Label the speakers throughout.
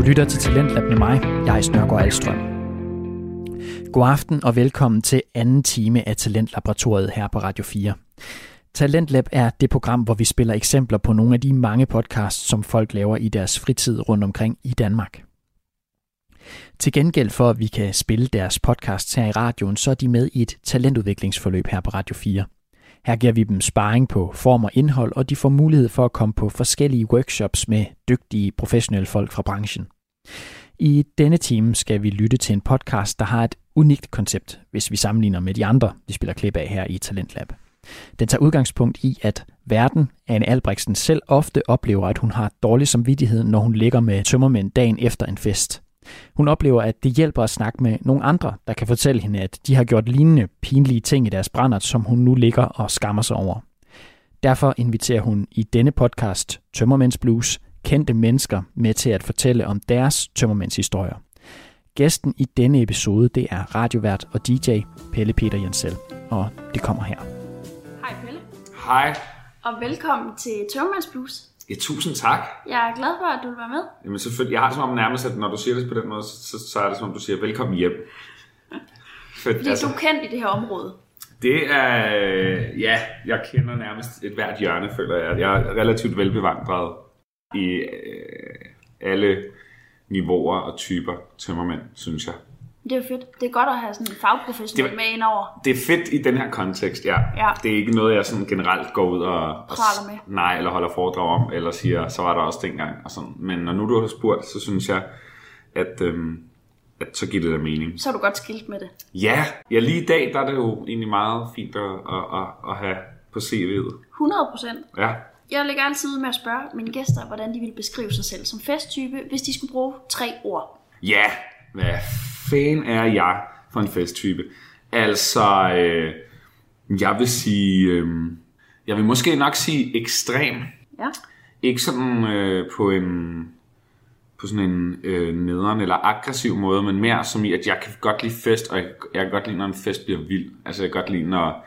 Speaker 1: Du lytter til Talentlab med mig, jeg er Snørgaard Alstrøm. God aften og velkommen til anden time af Talentlaboratoriet her på Radio 4. Talentlab er det program, hvor vi spiller eksempler på nogle af de mange podcasts, som folk laver i deres fritid rundt omkring i Danmark. Til gengæld for, at vi kan spille deres podcasts her i radioen, så er de med i et talentudviklingsforløb her på Radio 4. Her giver vi dem sparring på form og indhold, og de får mulighed for at komme på forskellige workshops med dygtige professionelle folk fra branchen. I denne time skal vi lytte til en podcast, der har et unikt koncept, hvis vi sammenligner med de andre, vi spiller klip af her i Talentlab. Den tager udgangspunkt i, at verden, Anne Albrechtsen selv ofte oplever, at hun har dårlig samvittighed, når hun ligger med tømmermænd dagen efter en fest. Hun oplever, at det hjælper at snakke med nogle andre, der kan fortælle hende, at de har gjort lignende pinlige ting i deres brændert, som hun nu ligger og skammer sig over. Derfor inviterer hun i denne podcast Tømmermænds Blues kendte mennesker med til at fortælle om deres tømmermændshistorier. Gæsten i denne episode, det er radiovært og DJ Pelle Peter Jensel, og det kommer her.
Speaker 2: Hej Pelle,
Speaker 3: Hej.
Speaker 2: og velkommen til Tømmermands Blues.
Speaker 3: Ja, tusind tak.
Speaker 2: Jeg er glad for, at du vil være med.
Speaker 3: Jamen selvfølgelig, jeg har det som om nærmest, at når du siger det på den måde, så, så er det som om, du siger, velkommen hjem. For,
Speaker 2: Fordi altså, du er kendt i det her område.
Speaker 3: det er, øh, ja, jeg kender nærmest et hvert hjørne, føler jeg. Jeg er relativt velbevandret i øh, alle niveauer og typer tømmermænd, synes jeg.
Speaker 2: Det er fedt. Det er godt at have sådan en fagprofessionel
Speaker 3: Det-
Speaker 2: med ind over.
Speaker 3: Det er fedt i den her kontekst, ja.
Speaker 2: Ja.
Speaker 3: Det er ikke noget, jeg sådan generelt går ud og... og
Speaker 2: Praler med.
Speaker 3: Nej, eller holder foredrag om, eller siger, så var der også dengang. Og sådan. Men når nu du har spurgt, så synes jeg, at, øhm, at så giver det da mening.
Speaker 2: Så er du godt skilt med det.
Speaker 3: Ja, ja, lige i dag, der er det jo egentlig meget fint at, at, at, at have på CV'et.
Speaker 2: 100 procent.
Speaker 3: Ja.
Speaker 2: Jeg lægger altid med at spørge mine gæster, hvordan de ville beskrive sig selv som festtype, hvis de skulle bruge tre ord.
Speaker 3: Ja, hvad fanden er jeg for en festtype? Altså, øh, jeg vil sige, øh, jeg vil måske nok sige ekstrem.
Speaker 2: Ja.
Speaker 3: Ikke sådan øh, på en på sådan en øh, nederen eller aggressiv måde, men mere som i, at jeg kan godt lide fest, og jeg, jeg kan godt lide, når en fest bliver vild. Altså jeg kan godt lide, når,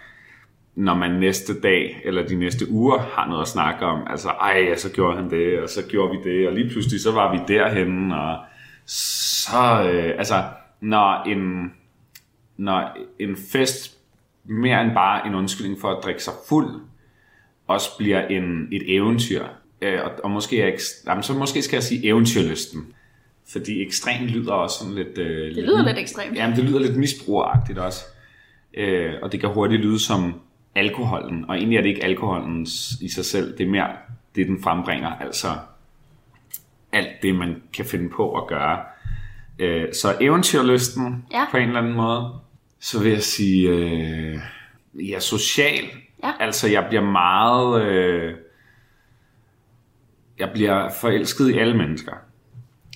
Speaker 3: når man næste dag, eller de næste uger, har noget at snakke om. Altså, ej, ja, så gjorde han det, og så gjorde vi det, og lige pludselig så var vi derhen, og så, øh, altså, når en, når en fest mere end bare en undskyldning for at drikke sig fuld, også bliver en, et eventyr. Øh, og, og måske, er, jamen, så måske skal jeg sige eventyrlysten. Fordi ekstrem lyder også sådan lidt... Øh,
Speaker 2: Det lyder lidt ekstremt.
Speaker 3: Jamen, det lyder lidt misbrugeragtigt også. Øh, og det kan hurtigt lyde som alkoholen. Og egentlig er det ikke alkoholen i sig selv. Det er mere det, den frembringer. Altså alt det, man kan finde på at gøre. Øh, så eventyrlysten
Speaker 2: Ja.
Speaker 3: på en eller anden måde. Så vil jeg sige, øh, ja, social.
Speaker 2: Ja.
Speaker 3: Altså, jeg bliver meget... Øh, jeg bliver forelsket i alle mennesker.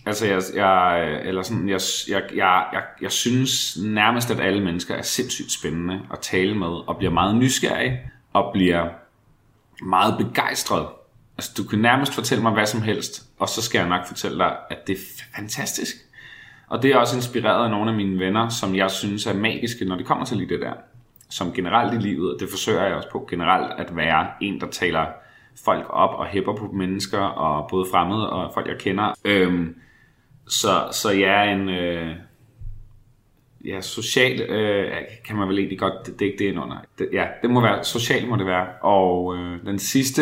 Speaker 3: Altså, jeg, jeg, eller sådan, jeg, jeg, jeg, jeg, jeg synes nærmest, at alle mennesker er sindssygt spændende at tale med, og bliver meget nysgerrig, og bliver meget begejstret. Altså, du kan nærmest fortælle mig hvad som helst, og så skal jeg nok fortælle dig, at det er fantastisk. Og det er også inspireret af nogle af mine venner, som jeg synes er magiske, når det kommer til lige det der. Som generelt i livet, og det forsøger jeg også på generelt, at være en, der taler folk op og hæpper på mennesker, og både fremmede og folk, jeg kender. Øhm, så, så jeg er en... Øh, ja, social øh, kan man vel egentlig godt det, det det under. Det, ja, det må være, social må det være. Og øh, den sidste,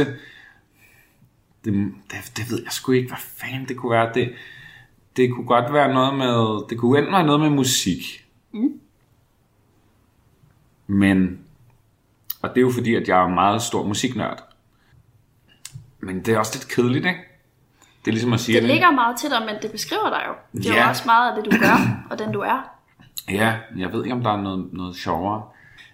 Speaker 3: det, det, det ved jeg sgu ikke, hvad fanden det kunne være. Det, det kunne godt være noget med, det kunne enten være noget med musik. Mm. Men, og det er jo fordi, at jeg er en meget stor musiknørd. Men det er også lidt kedeligt, ikke? Det er ligesom at sige,
Speaker 2: Det ligger meget til dig, men det beskriver dig jo. Det er
Speaker 3: Ja.
Speaker 2: jo også meget af det, du gør, og den du er.
Speaker 3: Ja, jeg ved ikke, om der er noget, noget sjovere.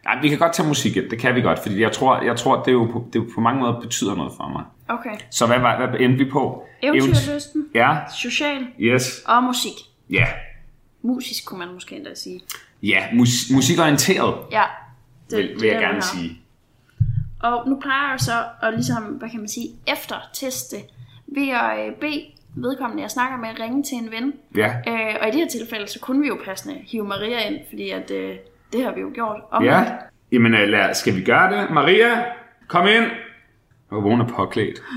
Speaker 3: Nej, vi kan godt tage musik ind. Det kan vi godt, fordi jeg tror, jeg tror det, er jo på, det jo på mange måder betyder noget for mig.
Speaker 2: Okay.
Speaker 3: Så hvad, var, hvad endte vi på?
Speaker 2: Eventyrlysten,
Speaker 3: Ja,
Speaker 2: social
Speaker 3: yes.
Speaker 2: og musik.
Speaker 3: Ja,
Speaker 2: Musisk kunne man måske endda sige.
Speaker 3: ja mus, musikorienteret,
Speaker 2: Ja.
Speaker 3: det, vil, vil
Speaker 2: er
Speaker 3: jeg gerne sige.
Speaker 2: Og nu plejer jeg så at ligesom, hvad kan man sige, efter teste ved at øh, bede vedkommende, jeg snakker med, at ringe til en ven.
Speaker 3: Ja,
Speaker 2: Øh, og i det her tilfælde, så kunne vi jo passende hive Maria ind, fordi at, øh, det har vi jo gjort. Om
Speaker 3: ja. Jamen, øh, lad, skal vi gøre det? Maria, kom ind. Håber, hun er påklædt.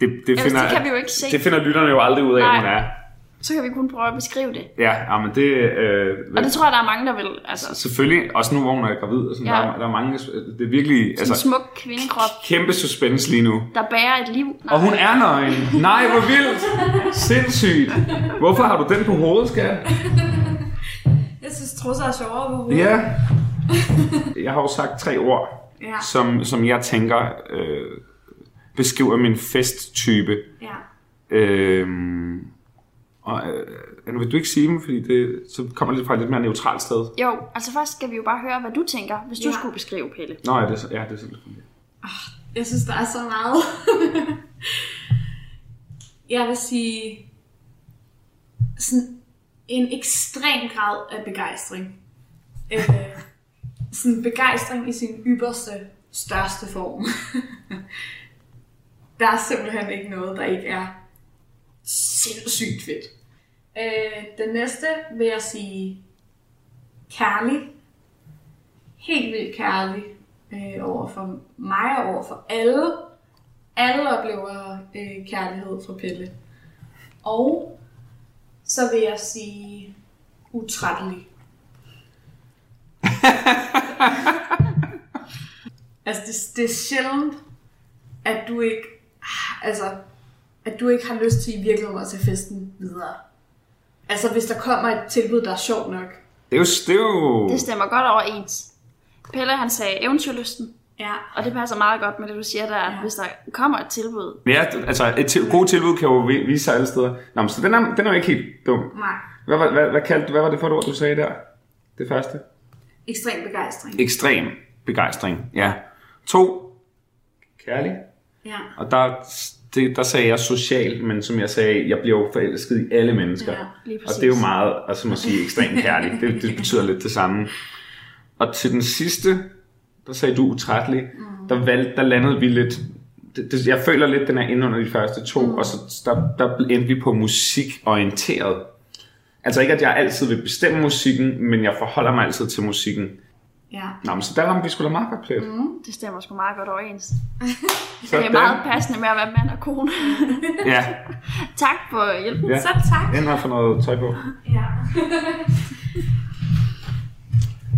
Speaker 3: Det, det,
Speaker 2: det kan vi jo ikke se.
Speaker 3: det finder lytterne jo aldrig ud af,
Speaker 2: Nej.
Speaker 3: hun er.
Speaker 2: Så kan vi kun prøve at beskrive det.
Speaker 3: Ja, ja men det... Øh,
Speaker 2: Og det tror jeg, der er mange, der vil. Altså,
Speaker 3: Selvfølgelig, også nu, hvor hun er gravid. Og sådan,
Speaker 2: Ja.
Speaker 3: der, er, der er mange... Det er virkelig...
Speaker 2: en
Speaker 3: Altså,
Speaker 2: smuk kvindekrop,
Speaker 3: kæmpe suspense lige nu.
Speaker 2: der bærer et liv. Nej.
Speaker 3: Og hun er nøgen. Nej, hvor vildt. Sindssygt. Hvorfor har du den på hovedet, skat?
Speaker 4: Jeg synes, trusser er sjovere på hovedet.
Speaker 3: Ja. Jeg har jo sagt tre ord,
Speaker 4: Ja.
Speaker 3: som, som jeg tænker øh, beskriver min festtype.
Speaker 4: ja.
Speaker 3: Øhm, og øh, Anna, vil du ikke sige dem, fordi det, så kommer det lidt fra et lidt mere neutralt sted?
Speaker 2: Jo, altså først skal vi jo bare høre, hvad du tænker, hvis du
Speaker 4: Ja.
Speaker 2: skulle beskrive Pelle.
Speaker 3: Nå, ja, det, er ja, det er selvfølgelig.
Speaker 4: Jeg synes, der er så meget. jeg vil sige sådan en ekstrem grad af begejstring. Øh, sådan begejstring i sin ypperste, største form. der er simpelthen ikke noget, der ikke er sindssygt fedt. Øh, den næste vil jeg sige kærlig. Helt vildt kærlig øh, over for mig og over for alle. Alle oplever øh, kærlighed fra Pelle. Og så vil jeg sige utrættelig. altså, det, det er sjældent, at du ikke, altså, at du ikke har lyst til i virkeligheden at tage festen videre. Altså, hvis der kommer et tilbud, der er sjovt nok.
Speaker 3: Det er jo... Det er jo
Speaker 2: Det stemmer godt overens. Pelle han sagde eventyrlysten,
Speaker 4: Ja.
Speaker 2: og det passer meget godt med det, du siger der, at
Speaker 4: Ja.
Speaker 2: hvis der kommer et tilbud.
Speaker 3: Ja, altså et til, god tilbud kan jo vi- vise sig alle steder. Nå, men så den er, den er jo ikke helt dum.
Speaker 4: Nej.
Speaker 3: Hvad, hvad, hvad, hvad, kaldte, hvad var det for et ord, du sagde der? Det første?
Speaker 4: Ekstrem begejstring.
Speaker 3: Ekstrem begejstring, ja. To, kærlig.
Speaker 4: Ja.
Speaker 3: Og der, det, der sagde jeg social, men som jeg sagde, jeg bliver jo forelsket i alle mennesker.
Speaker 4: Ja,
Speaker 3: og det er jo meget, altså man sige, ekstremt kærlig. Det, det betyder lidt det samme. Og til den sidste, der sagde du utrættelig, mm. der, valgte, der landede vi lidt, det, det, jeg føler lidt, den er inde under de første to, mm. og så der, der endte vi på musikorienteret. Altså ikke, at jeg altid vil bestemme musikken, men jeg forholder mig altid til musikken.
Speaker 4: Ja.
Speaker 3: Nå, men så der ramte vi sgu da meget godt plet. Mm.
Speaker 2: Det stemmer sgu meget godt overens.
Speaker 3: Så
Speaker 2: Det er meget passende med at være mand og kone.
Speaker 3: Ja,
Speaker 2: tak for hjælpen.
Speaker 3: ja.
Speaker 4: Så tak.
Speaker 3: End få noget tøj på.
Speaker 4: Ja.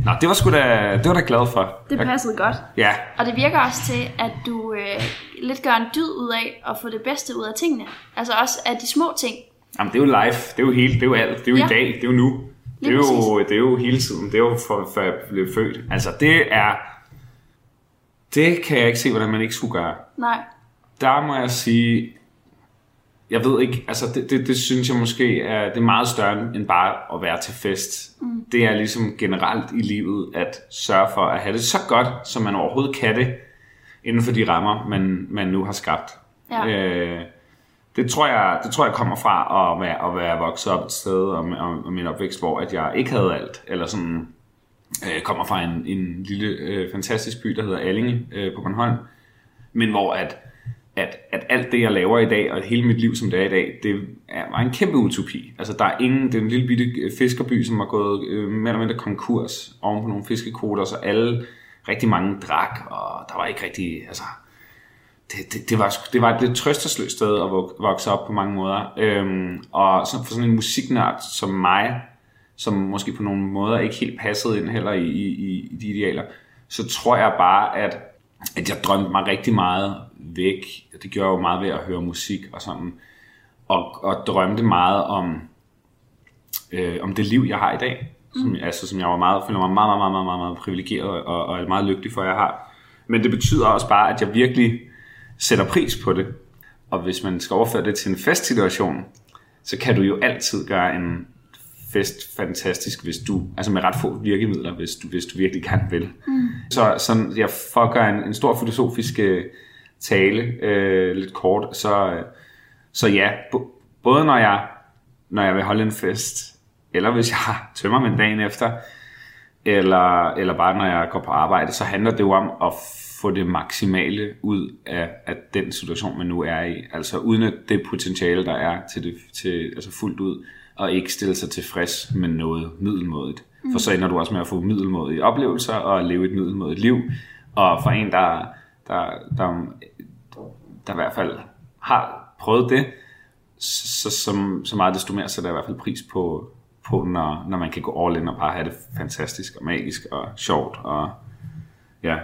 Speaker 3: Nå, det var sgu da, det var da glad for.
Speaker 2: Det passede godt.
Speaker 3: Ja,
Speaker 2: Og det virker også til, at du øh, lidt gør en dyd ud af at få det bedste ud af tingene. Altså også af de små ting.
Speaker 3: Jamen, det er jo live, det er jo helt, det er jo alt, det er jo
Speaker 2: Ja.
Speaker 3: i dag, det er jo nu. Det er jo, det er jo hele tiden, det er jo for, for jeg blev født. Altså, det er, det kan jeg ikke se, hvordan man ikke skulle gøre.
Speaker 2: Nej.
Speaker 3: Der må jeg sige, jeg ved ikke, altså det, det, det synes jeg måske er, det er meget større end bare at være til fest. Mm. Det er ligesom generelt i livet at sørge for at have det så godt, som man overhovedet kan det, inden for de rammer, man, man nu har skabt.
Speaker 2: Ja.
Speaker 3: Øh, det tror jeg, det tror jeg kommer fra at være, at være vokset op et sted og, og, og min opvækst, hvor at jeg ikke havde alt, eller sådan øh, kommer fra en, en lille øh, fantastisk by, der hedder Allinge øh, på Bornholm, men hvor at, at, at alt det, jeg laver i dag, og hele mit liv, som det er i dag, det er, var en kæmpe utopi. Altså, der er ingen, det er en lille bitte øh, fiskerby, som har gået øh, mere eller mindre konkurs oven på nogle fiskekvoter, så alle, rigtig mange drak, og der var ikke rigtig, altså, det, det, det, var, det var et lidt trøstesløst sted at vok- vokse op på mange måder. Øhm, og så for sådan en musiknørd som mig, som måske på nogle måder ikke helt passede ind heller i, i, i- de idealer, så tror jeg bare, at, at jeg drømte mig rigtig meget væk. Det gjorde jeg jo meget ved at høre musik og sådan. Og, og drømte meget om, øh, om det liv, jeg har i dag. Som, altså, som jeg var meget, føler mig meget, meget, meget, meget, meget, meget privilegeret og, og er meget lykkelig for, at jeg har. Men det betyder også bare, at jeg virkelig sætter pris på det. Og hvis man skal overføre det til en festsituation, så kan du jo altid gøre en fest fantastisk, hvis du, altså med ret få virkemidler, hvis du, hvis du virkelig gerne vil. Mm. Så sådan, jeg for at gøre en, en stor filosofisk øh, tale, øh, lidt kort, så, så ja, både når jeg, når jeg vil holde en fest, eller hvis jeg har tømmermænd dagen efter, eller, eller bare når jeg går på arbejde, så handler det jo om at få det maksimale ud af, af den situation, man nu er i. Altså udnytte det potentiale, der er til det til, altså fuldt ud, og ikke stille sig tilfreds med noget middelmådigt. Mm. For så ender du også med at få middelmådige oplevelser og leve et middelmådigt liv. Og for en, der, der, der, der i hvert fald har prøvet det, så, så, så meget desto mere sætter jeg i hvert fald pris på, på når, når man kan gå all in og bare have det fantastisk og magisk og sjovt. Og, ja.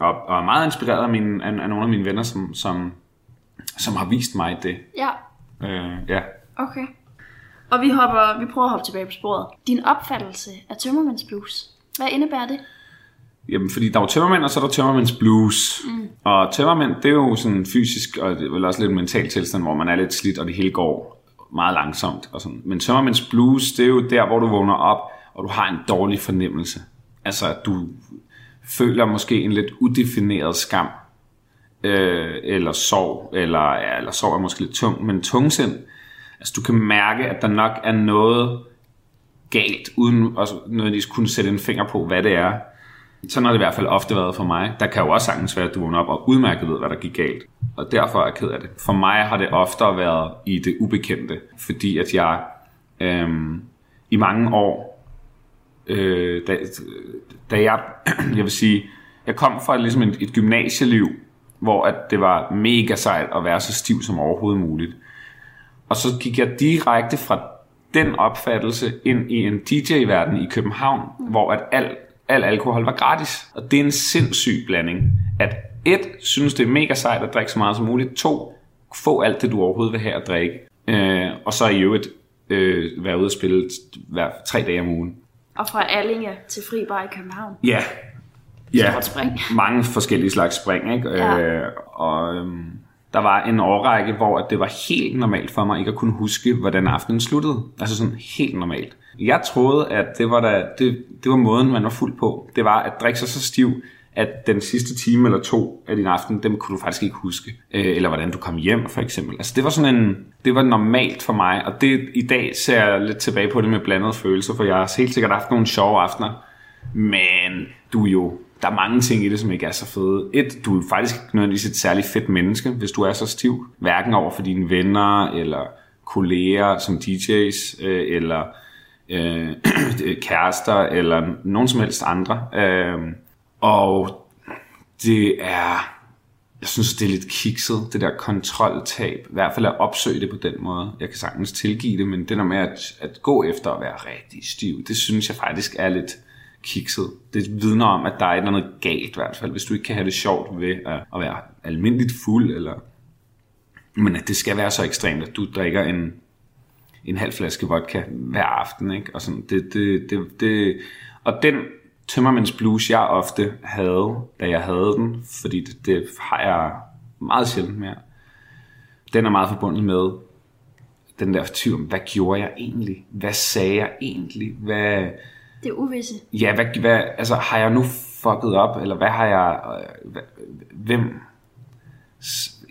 Speaker 3: Og, og er meget inspireret af, mine, af, af nogle af mine venner, som, som, som har vist mig det.
Speaker 2: Ja,
Speaker 3: Øh, ja.
Speaker 2: okay. Og vi, hopper, vi prøver at hoppe tilbage på sporet. Din opfattelse af Tømmermænds Blues. Hvad indebærer det?
Speaker 3: Jamen, fordi der er jo tømmermænd, og så er der tømmermænds blues. Mm. Og tømmermænd, det er jo sådan fysisk, og det vel også lidt en mental tilstand, hvor man er lidt slidt, og det hele går meget langsomt. Og sådan. Men tømmermænds blues, det er jo der, hvor du vågner op, og du har en dårlig fornemmelse. Altså, at du føler måske en lidt udefineret skam, øh, eller sorg, eller, ja, eller sorg er måske lidt tung, men tungsind, altså du kan mærke, at der nok er noget galt, uden at nødvendigvis kunne sætte en finger på, hvad det er. Sådan har det i hvert fald ofte været for mig. Der kan jo også sagtens være, at du vågner op og udmærket ved, hvad der gik galt. Og derfor er jeg ked af det. For mig har det oftere været i det ubekendte, fordi at jeg øhm, i mange år, øh, da, da jeg, jeg vil sige, jeg kom fra ligesom et, et gymnasieliv, hvor at det var mega sejt at være så stiv som overhovedet muligt. Og så gik jeg direkte fra den opfattelse ind i en DJ-verden i København, hvor at al, al alkohol var gratis. Og det er en sindssyg blanding. At et, synes det er mega sejt at drikke så meget som muligt. To, få alt det, du overhovedet vil have at drikke. Øh, og så i øvrigt øh, være ude og spille hver tre dage om ugen.
Speaker 2: Og fra Allinge til Fri Bar i København.
Speaker 3: Ja. Ja,
Speaker 2: Stort spring.
Speaker 3: mange forskellige slags spring. Ikke?
Speaker 2: Ja.
Speaker 3: Øh, og øhm, der var en årrække, hvor at det var helt normalt for mig ikke at kunne huske, hvordan aftenen sluttede. Altså sådan helt normalt. Jeg troede, at det var, da, det, det var måden, man var fuld på. Det var at drikke sig så stiv, at den sidste time eller to af din aften, dem kunne du faktisk ikke huske. Øh, eller hvordan du kom hjem, for eksempel. Altså det var sådan en, det var normalt for mig, og det, i dag ser jeg lidt tilbage på det med blandede følelser, for jeg har helt sikkert haft nogle sjove aftener, men du er jo, der er mange ting i det, som ikke er så fede. Et, du er faktisk ikke nødvendigvis et særligt fedt menneske, hvis du er så stiv. Hverken over for dine venner, eller kolleger som DJ's, øh, eller øh, kærester, eller nogen som helst andre. Øh, og det er, jeg synes, det er lidt kikset, det der kontroltab. I hvert fald at opsøge det på den måde. Jeg kan sagtens tilgive det, men det der med at, at gå efter at være rigtig stiv, det synes jeg faktisk er lidt kikset. Det vidner om, at der er et eller andet galt i hvert fald, hvis du ikke kan have det sjovt ved at, at være almindeligt fuld, eller men at det skal være så ekstremt, at du drikker en, en halv flaske vodka hver aften, ikke? Og, sådan, det, det, det, det, og den tømmermænds blues, jeg ofte havde, da jeg havde den, fordi det, det har jeg meget sjældent mere, den er meget forbundet med den der tvivl om, hvad gjorde jeg egentlig? Hvad sagde jeg egentlig? Hvad,
Speaker 2: Det er uvisse.
Speaker 3: ja, hvad, hvad, altså, har jeg nu fucket op, eller hvad har jeg, øh, hvad, hvem,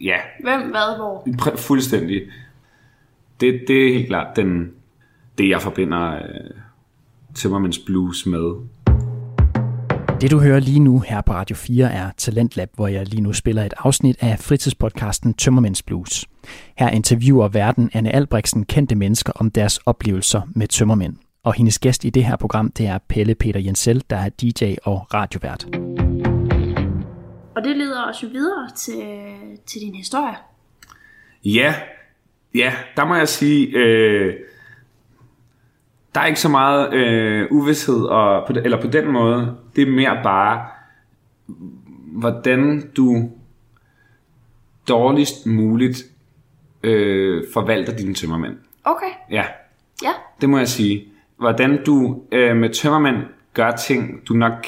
Speaker 3: ja,
Speaker 2: Hvem, hvad, hvor?
Speaker 3: Præ- fuldstændig. Det, det er helt klart den, det, jeg forbinder øh, Timmermans Blues med.
Speaker 1: Det du hører lige nu her på Radio 4 er Talentlab, hvor jeg lige nu spiller et afsnit af fritidspodcasten Tømmermænds Blues. Her interviewer verden Anne Albrechtsen kendte mennesker om deres oplevelser med tømmermænd. Og hendes gæst i det her program, det er Pelle Peter Jensel, der er DJ og radiovært.
Speaker 2: Og det leder os jo videre til, til din historie.
Speaker 3: Ja, ja, der må jeg sige, øh, der er ikke så meget øh, uvidshed, og på, eller på den måde, det er mere bare, hvordan du dårligst muligt øh, forvalter dine tømmermænd.
Speaker 2: Okay,
Speaker 3: Ja,
Speaker 2: ja.
Speaker 3: Det må jeg sige. Hvordan du øh, med tømmermænd gør ting, du nok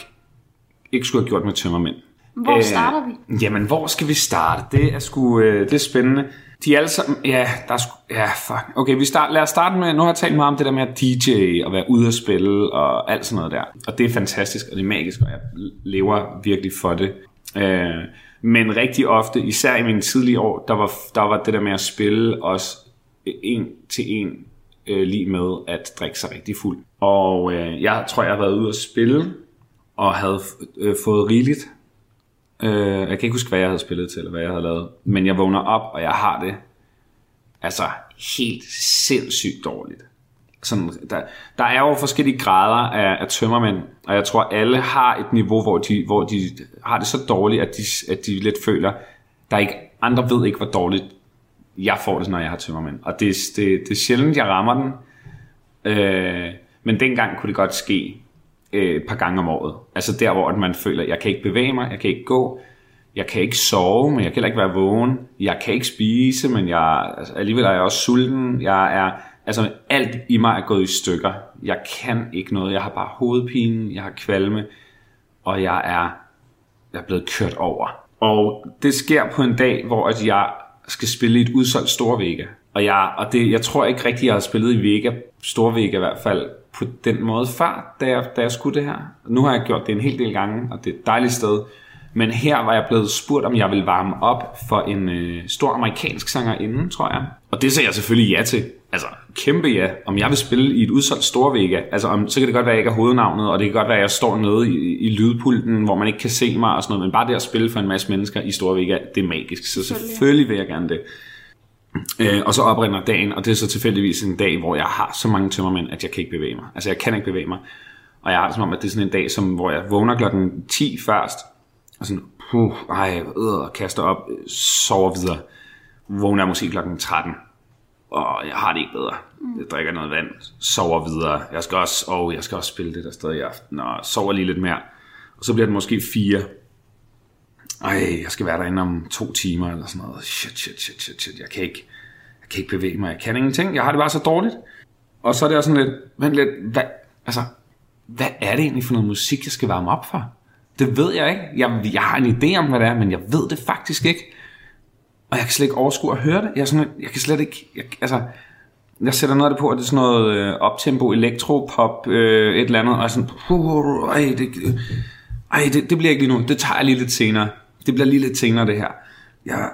Speaker 3: ikke skulle have gjort med tømmermænd.
Speaker 2: Hvor øh, starter vi?
Speaker 3: Jamen, hvor skal vi starte? Det er sgu øh, det er spændende. De er alle sammen... Ja, der er sku, ja, fuck. Okay, vi start, lad os starte med... Nu har jeg talt meget om det der med at DJ og være ude at spille og alt sådan noget der. Og det er fantastisk, og det er magisk, og jeg lever virkelig for det. Øh, men rigtig ofte, især i mine tidlige år, der var, der var det der med at spille også en til en øh, lige med at drikke sig rigtig fuld. Og øh, jeg tror, jeg har været ude at spille, og havde øh, fået rigeligt. Øh, jeg kan ikke huske, hvad jeg havde spillet til, eller hvad jeg havde lavet. Men jeg vågner op, og jeg har det altså helt sindssygt dårligt. Sådan, der, der er jo forskellige grader af, af tømmermænd, og jeg tror, alle har et niveau, hvor de, hvor de har det så dårligt, at de, at de lidt føler, der er ikke, andre ved ikke, hvor dårligt jeg får det, når jeg har tømmermænd. Og det, det, det er sjældent, jeg rammer den. Øh, men dengang kunne det godt ske øh, et par gange om året. Altså der, hvor man føler, jeg kan ikke bevæge mig, jeg kan ikke gå, jeg kan ikke sove, men jeg kan heller ikke være vågen. Jeg kan ikke spise, men jeg, altså, alligevel er jeg også sulten. Jeg er, altså alt i mig er gået i stykker. Jeg kan ikke noget. Jeg har bare hovedpine, jeg har kvalme, og jeg er, jeg er blevet kørt over. Og det sker på en dag, hvor at jeg skal spille i et udsolgt Storvega. Og, jeg, og det, jeg tror ikke rigtig, jeg har spillet i Vega, Storvega i hvert fald, på den måde før, da jeg, da jeg skulle det her. Nu har jeg gjort det en hel del gange, og det er et dejligt sted. Men her var jeg blevet spurgt, om jeg ville varme op for en øh, stor amerikansk sangerinde, tror jeg. Og det sagde jeg selvfølgelig ja til. Altså, kæmpe ja. Om jeg vil spille i et udsolgt Storvega. Altså, om, så kan det godt være, at jeg ikke er hovednavnet, og det kan godt være, at jeg står nede i, i lydpulten, hvor man ikke kan se mig og sådan noget. Men bare det at spille for en masse mennesker i Storvega, det er magisk. Så selvfølgelig vil jeg gerne det. Øh, og så oprinder dagen, og det er så tilfældigvis en dag, hvor jeg har så mange tømmermænd, at jeg kan ikke bevæge mig. Altså, jeg kan ikke bevæge mig. Og jeg har det som om, at det er sådan en dag, som, hvor jeg vågner klokken 10 først, og sådan, puh, ej, øh, kaster op, sover videre. Vågner måske klokken 13, og jeg har det ikke bedre. Jeg drikker noget vand, sover videre. Jeg skal også, og jeg skal også spille det der sted i aften, og sover lige lidt mere. Og så bliver det måske 4. Ej, jeg skal være derinde om to timer eller sådan noget. Shit, shit, shit, shit, shit. Jeg kan ikke, jeg kan ikke bevæge mig. Jeg kan ingenting. Jeg har det bare så dårligt. Og så er det også sådan lidt, vent lidt, hvad, altså, hvad er det egentlig for noget musik, jeg skal varme op for? Det ved jeg ikke. Jeg, jeg har en idé om, hvad det er, men jeg ved det faktisk ikke. Og jeg kan slet ikke overskue at høre det. Jeg, er sådan, jeg kan slet ikke... Jeg, altså, jeg sætter noget af det på, at det er sådan noget øh, optempo, elektropop, øh, et eller andet, og jeg er sådan, ej, det, ej det, det bliver ikke lige nu, det tager jeg lige lidt senere. Det bliver lige lidt senere, det her. Jeg,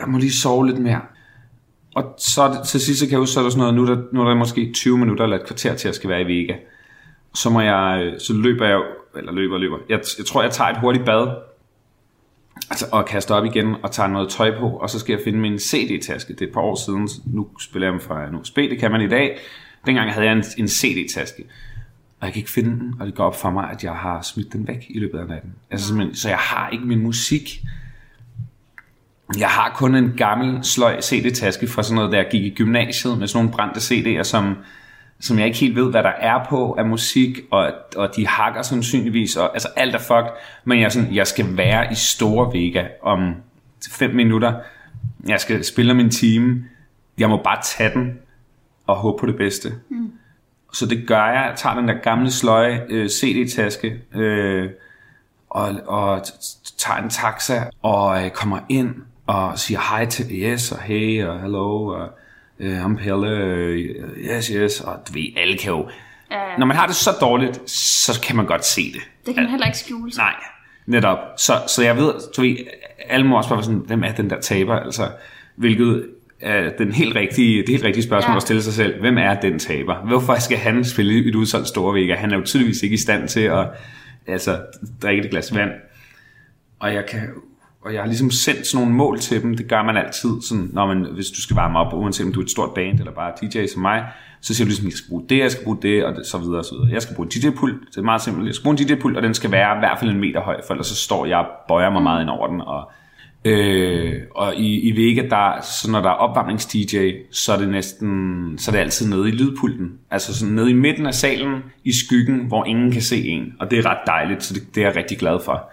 Speaker 3: jeg må lige sove lidt mere. Og så til sidst så kan jeg huske, så er der sådan noget, nu er der, nu er der måske 20 minutter eller et kvarter til, at jeg skal være i Vega. Så, må jeg, øh, så løber jeg, eller løber løber, jeg, jeg tror, jeg tager et hurtigt bad, altså, og kaster op igen og tager noget tøj på, og så skal jeg finde min CD-taske. Det er et par år siden, nu spiller jeg fra en USB, det kan man i dag. Dengang havde jeg en, en CD-taske, og jeg kan ikke finde den, og det går op for mig, at jeg har smidt den væk i løbet af natten. Altså, så jeg har ikke min musik. Jeg har kun en gammel sløj CD-taske fra sådan noget, der jeg gik i gymnasiet med sådan nogle brændte CD'er, som, som jeg ikke helt ved, hvad der er på af musik, og, og de hakker sandsynligvis, og altså alt er fucked, men jeg, sådan, jeg skal være i Store Vega om 5 minutter. Jeg skal spille om en time. Jeg må bare tage den og håbe på det bedste. Mm. Så det gør jeg. Jeg tager den der gamle sløje øh, CD-taske øh, og, og tager en taxa og øh, kommer ind og siger hej til yes og hey og hello og øh, I'm Pelle, uh, yes yes og du ved, alle kan jo
Speaker 2: ja.
Speaker 3: når man har det så dårligt, så kan man godt se det.
Speaker 2: Det kan man heller ikke skjule.
Speaker 3: Nej, netop. Så, så jeg ved, du ved, alle må også bare være sådan, hvem er den der taber? Altså, hvilket er den helt rigtige, det helt rigtige spørgsmål
Speaker 2: Ja.
Speaker 3: at stille sig selv. Hvem er den taber? Hvorfor skal han spille i et udsolgt Storvega? Han er jo tydeligvis ikke i stand til at altså, drikke et glas vand. Og jeg kan og jeg har ligesom sendt sådan nogle mål til dem. Det gør man altid. Sådan, når man, hvis du skal varme op, uanset om du er et stort band eller bare DJ som mig, så siger du ligesom, jeg skal bruge det, jeg skal bruge det, og så videre og så videre. Jeg skal bruge en DJ-pult. Det er meget simpelt. Jeg skal bruge en DJ-pult, og den skal være i hvert fald en meter høj, for ellers så står jeg og bøjer mig meget ind over den. Og, øh, og i, i Vega, der, så når der er opvarmnings-DJ, så er det næsten, så er det altid nede i lydpulten. Altså sådan nede i midten af salen, i skyggen, hvor ingen kan se en. Og det er ret dejligt, så det, det er jeg rigtig glad for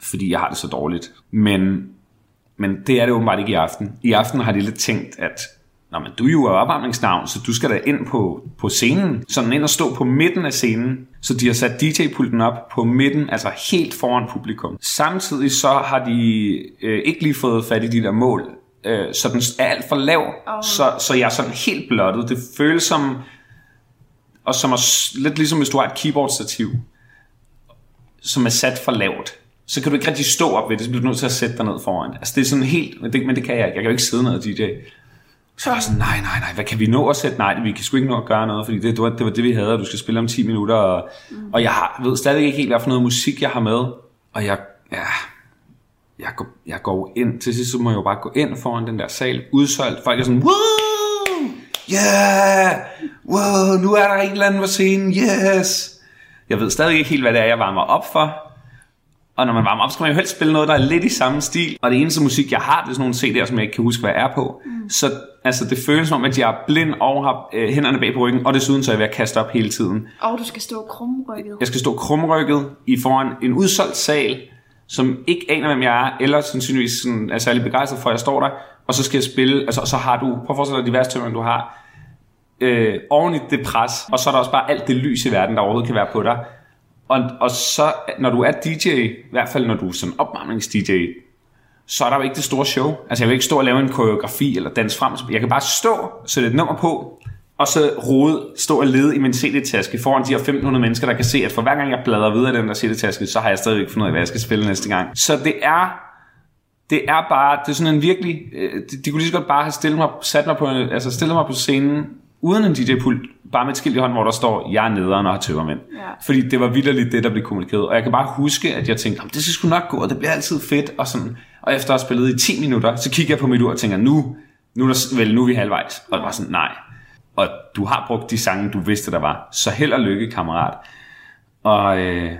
Speaker 3: fordi jeg har det så dårligt. Men, men det er det åbenbart ikke i aften. I aften har de lidt tænkt, at Nå, men du er jo opvarmningsnavn, så du skal da ind på, på scenen. Så den ind og stå på midten af scenen. Så de har sat DJ-pulten op på midten, altså helt foran publikum. Samtidig så har de øh, ikke lige fået fat i de der mål. Øh, så den er alt for lav, oh. så, så jeg er sådan helt blottet. Det føles som, og som er lidt ligesom hvis du har et keyboard-stativ, som er sat for lavt så kan du ikke rigtig stå op ved det, så bliver du nødt til at sætte dig ned foran. Altså det er sådan helt, men det, men det kan jeg ikke. Jeg kan jo ikke sidde ned og DJ. Så jeg var sådan, nej, nej, nej, hvad kan vi nå at sætte? Nej, vi kan sgu ikke nå at gøre noget, fordi det, det, var, det var det, vi havde, og du skal spille om 10 minutter, og, mm. og jeg har, ved stadig ikke helt, hvad for noget musik jeg har med, og jeg, ja, jeg går, jeg går ind, til sidst så må jeg jo bare gå ind foran den der sal, udsolgt, folk er sådan, woo, yeah, wow, nu er der en eller anden på scenen, yes. Jeg ved stadig ikke helt, hvad det er, jeg varmer op for, Og når man varmer op, skal man jo helst spille noget, der er lidt i samme stil. Og det eneste musik, jeg har, det er sådan nogle CD'er, som jeg ikke kan huske, hvad jeg er på. Mm. Så altså, det føles som om, at jeg er blind og har øh, hænderne bag på ryggen, og desuden så er jeg ved at kaste op hele tiden.
Speaker 2: Og du skal stå krumrykket.
Speaker 3: Jeg skal stå krumrykket i foran en udsolgt sal, som ikke aner, hvem jeg er, eller sandsynligvis sådan, er særlig begejstret for, at jeg står der, og så skal jeg spille, altså så har du, prøv at forestille dig de værste tømmer, du har, øh, oven i det pres, og så er der også bare alt det lys i verden, der overhovedet kan være på dig. Og, og så, når du er DJ, i hvert fald når du er sådan opvarmnings-DJ, så er der jo ikke det store show. Altså jeg vil ikke stå og lave en koreografi eller danse frem. Jeg kan bare stå, sætte et nummer på, og så rode, stå og lede i min CD-taske foran de her 1500 mennesker, der kan se, at for hver gang jeg bladrer videre i den der CD-taske, så har jeg stadigvæk fundet ud af, hvad jeg skal spille næste gang. Så det er, det er bare, det er sådan en virkelig, øh, de, de kunne lige så godt bare have stillet mig, sat mig på, altså stillet mig på scenen, uden en DJ-pult, bare med et skilt i hånden, hvor der står, jeg er nederen og har tømmermænd.
Speaker 2: Ja.
Speaker 3: Fordi det var vildt det, der blev kommunikeret. Og jeg kan bare huske, at jeg tænkte, "Jamen, det skal sgu nok gå, og det bliver altid fedt. Og, sådan og efter at have spillet i 10 minutter, så kigger jeg på mit ur og tænker, nu, nu, er der, vel, nu er vi halvvejs. Og det var sådan, nej. Og du har brugt de sange, du vidste, der var. Så held og lykke, kammerat. Og øh,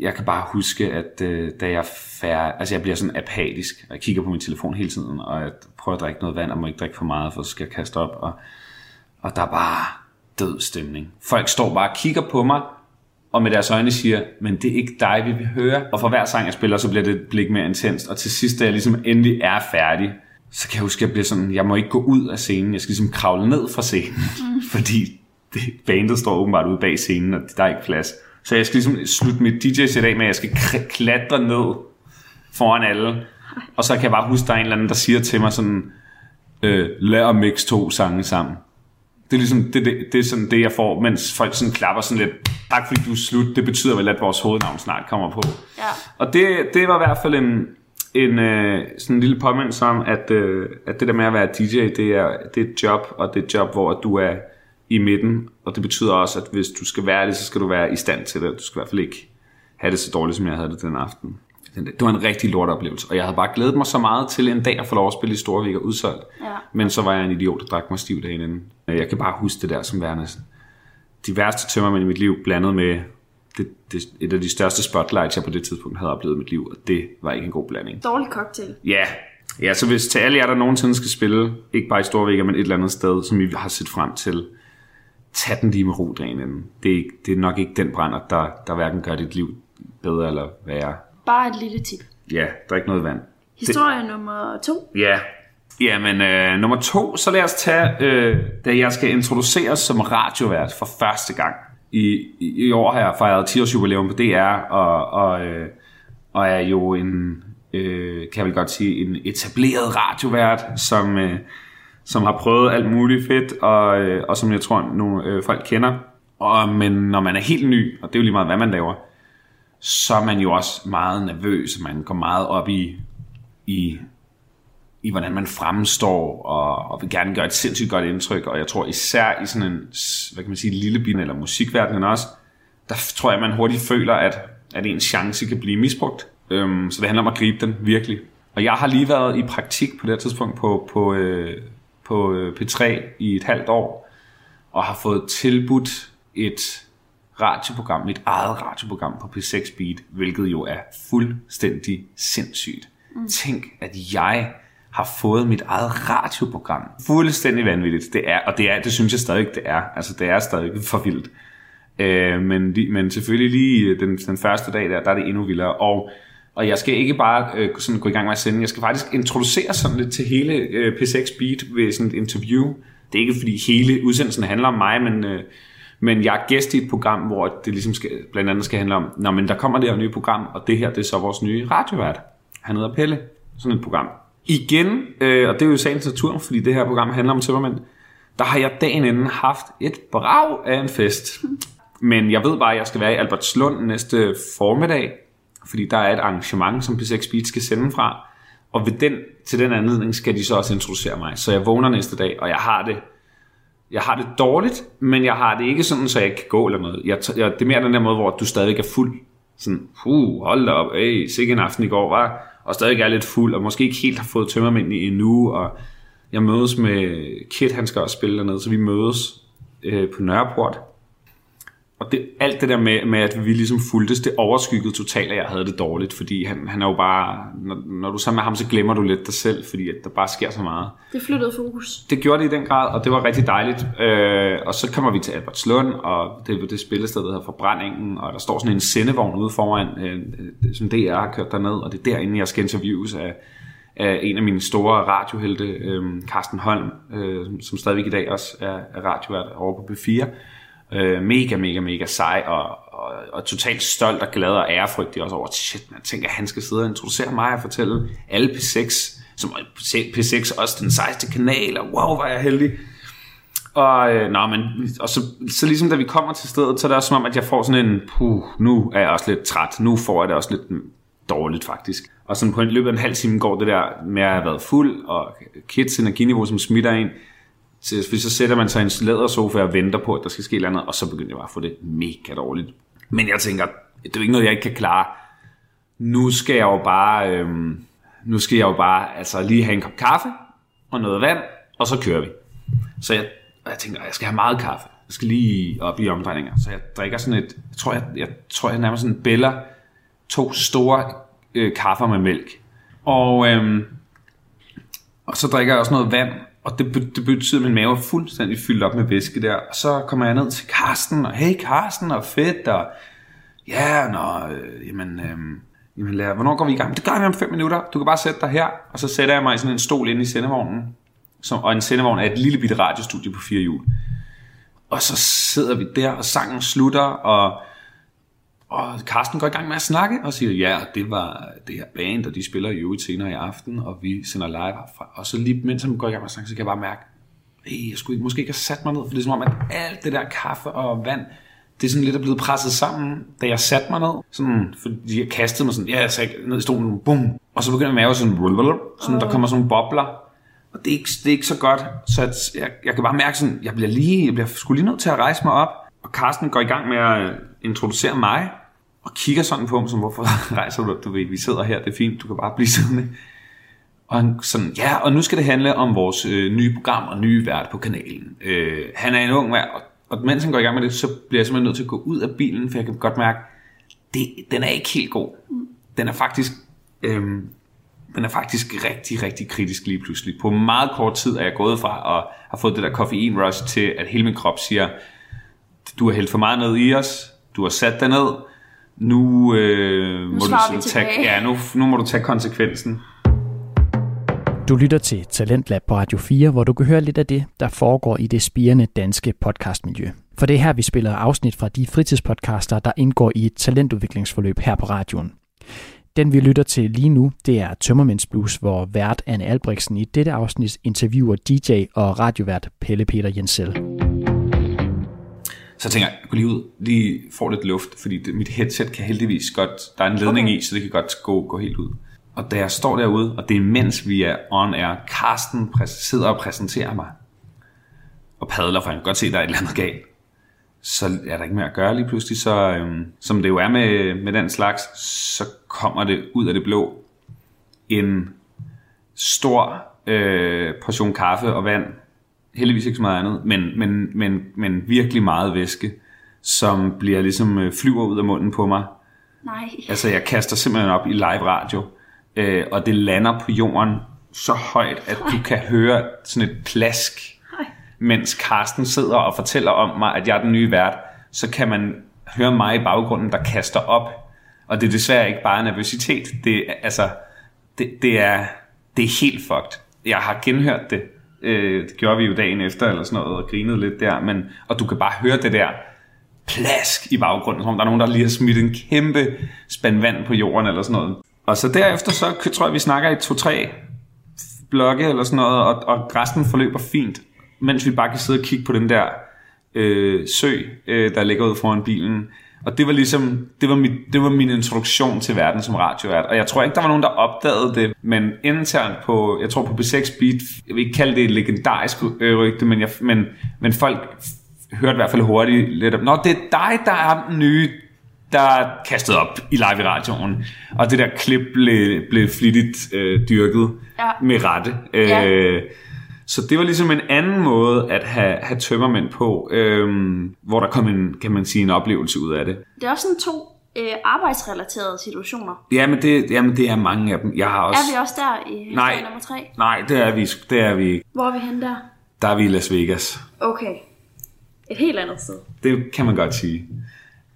Speaker 3: jeg kan bare huske, at øh, da jeg fær, altså jeg bliver sådan apatisk, og jeg kigger på min telefon hele tiden, og jeg prøver at drikke noget vand, og må ikke drikke for meget, for så skal jeg kaste op, og, og der er bare død stemning. Folk står bare og kigger på mig, og med deres øjne siger, men det er ikke dig, vi vil høre. Og for hver sang, jeg spiller, så bliver det blik mere intenst. Og til sidst, da jeg ligesom endelig er færdig, så kan jeg huske, at jeg bliver sådan, jeg må ikke gå ud af scenen. Jeg skal ligesom kravle ned fra scenen, mm. fordi det, bandet står åbenbart ude bag scenen, og der er ikke plads. Så jeg skal ligesom slutte mit DJ-sæt af med, at jeg skal klatre ned foran alle. Og så kan jeg bare huske, at der er en eller anden, der siger til mig sådan, øh, lad os mix to sange sammen. Det er ligesom det, det, det er sådan det, jeg får, mens folk sådan klapper sådan lidt, tak fordi du er slut, det betyder vel, at vores hovednavn snart kommer på.
Speaker 2: Ja.
Speaker 3: Og det, det var i hvert fald en, en øh, sådan en lille påmindelse om, at, øh, at det der med at være DJ, det er, det er et job, og det er et job, hvor du er i midten, og det betyder også, at hvis du skal være det, så skal du være i stand til det. Du skal i hvert fald ikke have det så dårligt, som jeg havde det den aften. Det var en rigtig lort oplevelse, og jeg havde bare glædet mig så meget til en dag at få lov at spille i Storvik og udsolgt.
Speaker 2: Ja.
Speaker 3: Men så var jeg en idiot, der drak mig stiv dagen inden. Jeg kan bare huske det der som værende de værste tømmermænd i mit liv, blandet med det, det, et af de største spotlights, jeg på det tidspunkt havde oplevet i mit liv, og det var ikke en god blanding.
Speaker 2: Dårlig cocktail.
Speaker 3: Ja, ja så hvis til alle jer, der nogensinde skal spille, ikke bare i Storvik, men et eller andet sted, som I har set frem til, tag den lige med ro dagen inden. Det er, ikke, det er nok ikke den brænder, der, der hverken gør dit liv bedre eller værre.
Speaker 2: Bare et lille tip.
Speaker 3: Ja, drik noget vand.
Speaker 2: Historie nummer to.
Speaker 3: Ja. Jamen, øh, nummer to, så lad os tage, øh, da jeg skal introduceres som radiovært for første gang. I, i, i år har jeg fejret 10 års jubilæum på DR, og, og, øh, og er jo en, øh, kan jeg vel godt sige, en etableret radiovært, som, øh, som har prøvet alt muligt fedt, og, øh, og som jeg tror, nogle øh, folk kender. Og, men når man er helt ny, og det er jo lige meget, hvad man laver, så er man jo også meget nervøs, og man går meget op i, i, i hvordan man fremstår, og, og vil gerne gøre et sindssygt godt indtryk, og jeg tror især i sådan en, hvad kan man sige, lille bin eller musikverdenen også, der tror jeg, man hurtigt føler, at, at ens chance kan blive misbrugt. Øhm, så det handler om at gribe den, virkelig. Og jeg har lige været i praktik på det her tidspunkt på, på, øh, på øh, P3 i et halvt år, og har fået tilbudt et radioprogram, mit eget radioprogram på P6 Beat, hvilket jo er fuldstændig sindssygt. Mm. Tænk, at jeg har fået mit eget radioprogram. Fuldstændig vanvittigt. Det er, og det, er, det synes jeg stadig det er. Altså, det er stadig for vildt. Øh, men, men selvfølgelig lige den, den første dag der, der er det endnu vildere. Og, og jeg skal ikke bare øh, sådan gå i gang med at sende, jeg skal faktisk introducere sådan lidt til hele øh, P6 Beat ved sådan et interview. Det er ikke fordi hele udsendelsen handler om mig, men... Øh, men jeg er gæst i et program, hvor det ligesom skal, blandt andet skal handle om, Nå, men der kommer det her nye program, og det her det er så vores nye radiovært. Han hedder Pelle. Sådan et program. Igen, øh, og det er jo sagens natur, fordi det her program handler om tømmermænd, der har jeg dagen inden haft et brag af en fest. Men jeg ved bare, at jeg skal være i Albertslund næste formiddag, fordi der er et arrangement, som P6 Beat skal sende fra. Og ved den, til den anledning skal de så også introducere mig. Så jeg vågner næste dag, og jeg har det jeg har det dårligt, men jeg har det ikke sådan, så jeg ikke kan gå eller noget. Jeg, jeg, det er mere den der måde, hvor du stadig er fuld. Sådan, uh, hold da op, hey, sikke en aften i går, var og stadig er lidt fuld, og måske ikke helt har fået tømmermænd i endnu, og jeg mødes med Kit, han skal også spille dernede, så vi mødes øh, på Nørreport og det, alt det der med, med, at vi ligesom fuldtes, det overskyggede totalt, at jeg havde det dårligt, fordi han, han er jo bare, når, når du er sammen med ham, så glemmer du lidt dig selv, fordi at der bare sker så meget.
Speaker 2: Det flyttede fokus.
Speaker 3: Det gjorde det i den grad, og det var rigtig dejligt. Øh, og så kommer vi til Albertslund, og det er det spillested, der hedder Forbrændingen, og der står sådan en sendevogn ude foran, øh, som DR har kørt derned, og det er derinde, jeg skal interviews af, af en af mine store radiohelte, øh, Carsten Holm, øh, som stadigvæk i dag også er, er radiovært over på B4. Øh, mega, mega, mega sej, og, og, og totalt stolt og glad og ærefrygtig også over, shit, man tænker, at han skal sidde og introducere mig og fortælle alle P6, som P6 også den sejeste kanal, og wow, var jeg heldig. Og, øh, nå, men, og så, så ligesom da vi kommer til stedet, så er det også som om, at jeg får sådan en, puh, nu er jeg også lidt træt, nu får jeg det også lidt dårligt faktisk. Og sådan på en løbet af en halv time går det der med at have været fuld, og kids energiniveau, som smitter en, så, så sætter man sig i en lædersofa og venter på, at der skal ske noget andet, og så begynder jeg bare at få det mega dårligt. Men jeg tænker, det er jo ikke noget, jeg ikke kan klare. Nu skal jeg jo bare, øhm, nu skal jeg jo bare altså, lige have en kop kaffe og noget vand, og så kører vi. Så jeg, jeg tænker, jeg skal have meget kaffe. Jeg skal lige op i omdrejninger. Så jeg drikker sådan et, jeg tror, jeg, jeg, tror, jeg nærmest sådan bæller to store øh, kaffer med mælk. Og, øhm, og så drikker jeg også noget vand, og det, det betyder, at min mave er fuldstændig fyldt op med væske der. Og så kommer jeg ned til Karsten, og hey Karsten, og fedt, og ja, nå, øh, jamen, øh, jamen lad, hvornår går vi i gang? Det gør vi om fem minutter. Du kan bare sætte dig her, og så sætter jeg mig i sådan en stol ind i sendevognen. Som, og en sendevogn er et lille bitte radiostudie på fire hjul. Og så sidder vi der, og sangen slutter, og og Carsten går i gang med at snakke og siger, ja, det var det her band, og de spiller jo øvrigt senere i aften, og vi sender live herfra. Og så lige mens han går i gang med at snakke, så kan jeg bare mærke, hey, jeg skulle måske ikke have sat mig ned, for det er som om, at alt det der kaffe og vand, det er sådan lidt er blevet presset sammen, da jeg satte mig ned. Sådan, fordi jeg kastede mig sådan, ja, jeg sagde ned i stolen, bum. Og så begynder mave sådan, sådan der kommer sådan nogle bobler. Og det er ikke, det er ikke så godt, så at jeg, jeg kan bare mærke sådan, jeg bliver lige, jeg bliver sgu lige nødt til at rejse mig op. Og Carsten går i gang med at introducere mig, og kigger sådan på ham, som hvorfor rejser du, du ved, vi sidder her, det er fint, du kan bare blive siddende. Og han sådan, ja, og nu skal det handle om vores øh, nye program og nye vært på kanalen. Øh, han er en ung mand, og, og mens han går i gang med det, så bliver jeg simpelthen nødt til at gå ud af bilen, for jeg kan godt mærke, det, den er ikke helt god. Den er faktisk, øh, den er faktisk rigtig, rigtig kritisk lige pludselig. På meget kort tid er jeg gået fra at have fået det der koffein rush til, at hele min krop siger, du har hældt for meget ned i os, du har sat dig ned, nu, øh, nu må du tage, ja, nu, nu må du tage konsekvensen.
Speaker 1: Du lytter til Talentlab på Radio 4, hvor du kan høre lidt af det, der foregår i det spirende danske podcastmiljø. For det er her, vi spiller afsnit fra de fritidspodcaster, der indgår i et talentudviklingsforløb her på radioen. Den vi lytter til lige nu, det er Tømmermænds Blues, hvor vært Anne Albrechtsen i dette afsnit interviewer DJ og radiovært Pelle Peter Jensel.
Speaker 3: Så tænker jeg, jeg går lige ud, lige får lidt luft, fordi det, mit headset kan heldigvis godt, der er en ledning okay. i, så det kan godt gå, gå helt ud. Og da jeg står derude, og det er mens vi er on air, Karsten sidder og præsenterer mig, og padler, for jeg kan godt se, at der er et eller andet galt. Så er der ikke mere at gøre lige pludselig, så øhm, som det jo er med, med den slags, så kommer det ud af det blå en stor øh, portion kaffe og vand heldigvis ikke så meget andet, men, men, men, men virkelig meget væske, som bliver ligesom øh, flyver ud af munden på mig.
Speaker 2: Nej.
Speaker 3: Altså jeg kaster simpelthen op i live radio, øh, og det lander på jorden så højt, at du kan høre sådan et plask, Nej. mens Karsten sidder og fortæller om mig, at jeg er den nye vært, så kan man høre mig i baggrunden, der kaster op. Og det er desværre ikke bare nervøsitet. Det, altså, det, det, er, det er helt fucked. Jeg har genhørt det Øh, det gjorde vi jo dagen efter, eller sådan noget, og grinede lidt der. Men, og du kan bare høre det der plask i baggrunden, som der er nogen, der lige har smidt en kæmpe spand vand på jorden, eller sådan noget. Og så derefter, så tror jeg, vi snakker i to-tre blokke, eller sådan noget, og, og resten forløber fint, mens vi bare kan sidde og kigge på den der øh, sø, øh, der ligger ud foran bilen. Og det var ligesom, det var, mit, det var min introduktion til verden som radiovært. Og jeg tror ikke, der var nogen, der opdagede det, men internt på, jeg tror på B6 Beat, jeg vil ikke kalde det et legendarisk øh, rygte, men, jeg, men, men folk hørte i hvert fald hurtigt lidt om, Nå, det er dig, der er den nye, der kastet op i live i radioen. Og det der klip blev, blev flittigt øh, dyrket ja. med rette. Øh, ja Så det var ligesom en anden måde at have, have tømmermænd på, øhm, hvor der kom en, kan man sige, en oplevelse ud af det.
Speaker 2: Det er også sådan to øh, arbejdsrelaterede situationer.
Speaker 3: Jamen det, jamen det er mange af dem. Jeg har også...
Speaker 2: Er vi også der i
Speaker 3: Nej.
Speaker 2: nummer tre?
Speaker 3: Nej, det er vi, det er vi ikke.
Speaker 2: Hvor er vi henne der?
Speaker 3: Der er vi i Las Vegas.
Speaker 2: Okay. Et helt andet sted.
Speaker 3: Det kan man godt sige.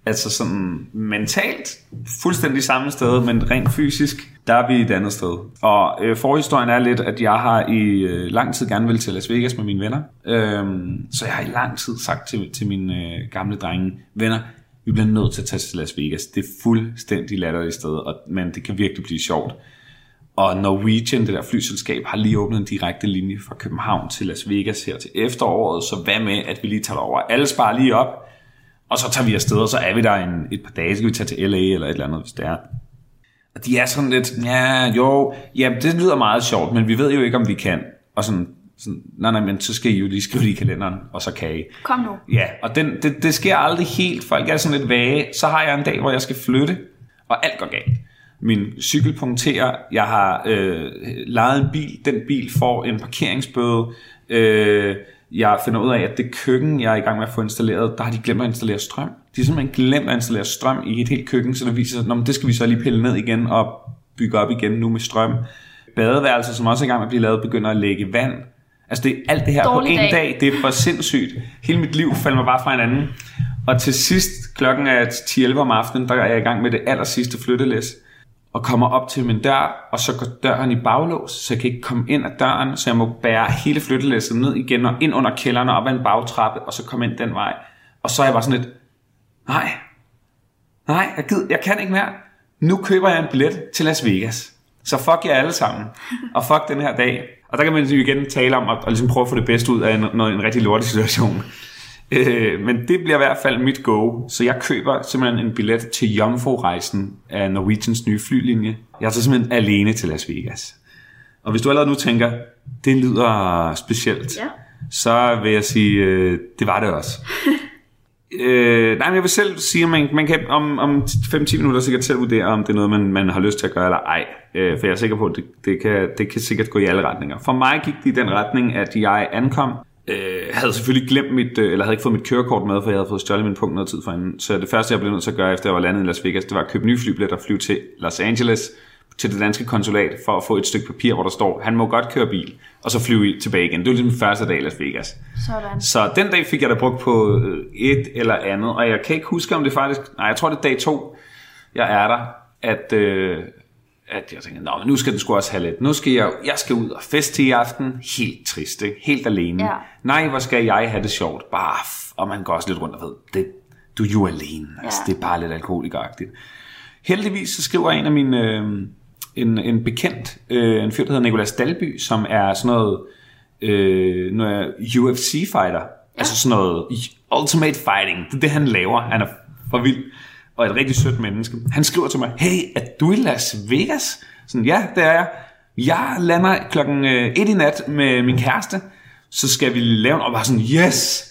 Speaker 3: Altså sådan mentalt fuldstændig samme sted, men rent fysisk, der er vi et andet sted. Og øh, forhistorien er lidt, at jeg har i øh, lang tid gerne vil til Las Vegas med mine venner. Øhm, så jeg har i lang tid sagt til, til mine øh, gamle drenge, venner, vi bliver nødt til at tage til Las Vegas. Det er fuldstændig latterligt sted, og, men det kan virkelig blive sjovt. Og Norwegian, det der flyselskab, har lige åbnet en direkte linje fra København til Las Vegas her til efteråret, så hvad med, at vi lige tager over? Alle sparer lige op, og så tager vi afsted, og så er vi der en, et par dage, så kan vi tage til LA eller et eller andet, hvis det er. Og de er sådan lidt, ja, jo, ja, det lyder meget sjovt, men vi ved jo ikke, om vi kan. Og sådan, sådan nej, nej, men så skal I jo lige skrive det i kalenderen, og så kan I.
Speaker 2: Kom nu.
Speaker 3: Ja, og den, det, det sker aldrig helt. Folk er sådan lidt vage. Så har jeg en dag, hvor jeg skal flytte, og alt går galt. Min cykel punkterer, jeg har øh, lejet en bil, den bil får en parkeringsbøde, øh, jeg finder ud af, at det køkken, jeg er i gang med at få installeret, der har de glemt at installere strøm. De har simpelthen glemt at installere strøm i et helt køkken, så det viser sig, at det skal vi så lige pille ned igen og bygge op igen nu med strøm. Badeværelser, som også er i gang med at blive lavet, begynder at lægge vand. Altså det, alt det her
Speaker 2: Dårlig
Speaker 3: på en
Speaker 2: dag.
Speaker 3: dag, det er for sindssygt. Hele mit liv falder mig bare fra hinanden. Og til sidst, klokken er 10-11 om aftenen, der er jeg i gang med det aller sidste flyttelæs og kommer op til min dør, og så går døren i baglås, så jeg kan ikke komme ind ad døren, så jeg må bære hele flyttelæsset ned igen og ind under kælderen og op ad en bagtrappe, og så komme ind den vej. Og så er jeg bare sådan lidt, nej, nej, jeg, gid, jeg kan ikke mere. Nu køber jeg en billet til Las Vegas. Så fuck jer alle sammen. Og fuck den her dag. Og der kan man jo igen tale om at, at ligesom prøve at få det bedste ud af en, noget, en rigtig lortig situation. Øh, men det bliver i hvert fald mit go. Så jeg køber simpelthen en billet til Jomfru-rejsen af Norwegians nye flylinje. Jeg tager simpelthen alene til Las Vegas. Og hvis du allerede nu tænker, det lyder specielt,
Speaker 2: Ja.
Speaker 3: så vil jeg sige, øh, det var det også. øh, nej, men jeg vil selv sige, at man, man kan om, om 5-10 minutter sikkert selv vurdere, om det er noget, man, man har lyst til at gøre eller ej. Øh, for jeg er sikker på, at det, det, kan, det kan sikkert gå i alle retninger. For mig gik det i den retning, at jeg ankom, øh, havde selvfølgelig glemt mit, øh, eller havde ikke fået mit kørekort med, for jeg havde fået stjålet min punkt noget tid forinden. Så det første, jeg blev nødt til at gøre, efter jeg var landet i Las Vegas, det var at købe nye flybilletter og flyve til Los Angeles, til det danske konsulat, for at få et stykke papir, hvor der står, han må godt køre bil, og så flyve tilbage igen. Det var ligesom den første dag i Las Vegas.
Speaker 2: Sådan.
Speaker 3: Så den dag fik jeg da brugt på øh, et eller andet, og jeg kan ikke huske, om det faktisk... Nej, jeg tror, det er dag to, jeg er der, at, øh, at jeg tænker, Nå, men nu skal den sgu også have lidt. Nu skal jeg, jeg skal ud og feste i aften. Helt trist, ikke? Helt alene.
Speaker 2: Ja.
Speaker 3: Nej, hvor skal jeg have det sjovt? Bare, og man går også lidt rundt og ved, det, du er jo alene. Altså,
Speaker 2: Ja.
Speaker 3: det er bare lidt alkoholikeragtigt. Heldigvis så skriver en af mine, øh, en, en bekendt, øh, en fyr, der hedder Nicolas Dalby, som er sådan noget, øh, UFC-fighter. Ja. Altså sådan noget ultimate fighting. Det er det, han laver. Han er for vild. Og et rigtig sødt menneske. Han skriver til mig, hey, er du i Las Vegas? Sådan, ja, det er jeg. Jeg lander klokken øh, et i nat med min kæreste. Så skal vi lave en, og bare sådan, yes!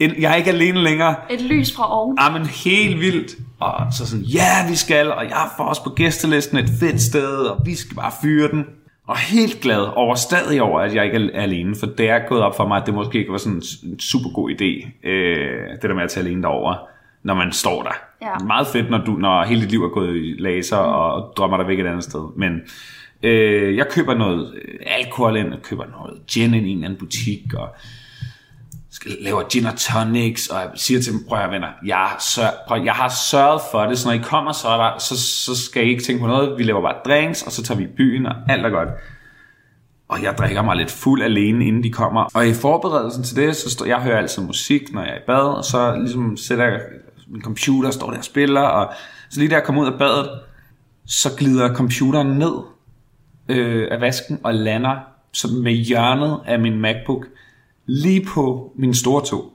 Speaker 3: Jeg er ikke alene længere.
Speaker 2: Et lys fra oven.
Speaker 3: Ah, men helt vildt. Og så sådan, ja, vi skal, og jeg får os på gæstelisten et fedt sted, og vi skal bare fyre den. Og helt glad over stadig over, at jeg ikke er alene, for det er gået op for mig, at det måske ikke var sådan en super god idé, øh, det der med at tage alene derover, når man står der.
Speaker 2: Ja.
Speaker 3: Meget fedt, når, du, når hele dit liv er gået i laser, og drømmer dig væk et andet sted. Men øh, jeg køber noget øh, alkohol ind, jeg køber noget gin ind i en eller anden butik, og skal laver gin og tonics, og jeg siger til dem, prøv at venner, jeg, sør, prøv, jeg har sørget for det, så når I kommer, så, er der, så, så skal I ikke tænke på noget, vi laver bare drinks, og så tager vi i byen, og alt er godt. Og jeg drikker mig lidt fuld alene, inden de kommer. Og i forberedelsen til det, så står, jeg hører altid musik, når jeg er i bad, og så ligesom sætter jeg min computer, står der og spiller, og så lige da jeg kommer ud af badet, så glider computeren ned øh, af vasken og lander så med hjørnet af min MacBook lige på min store tog.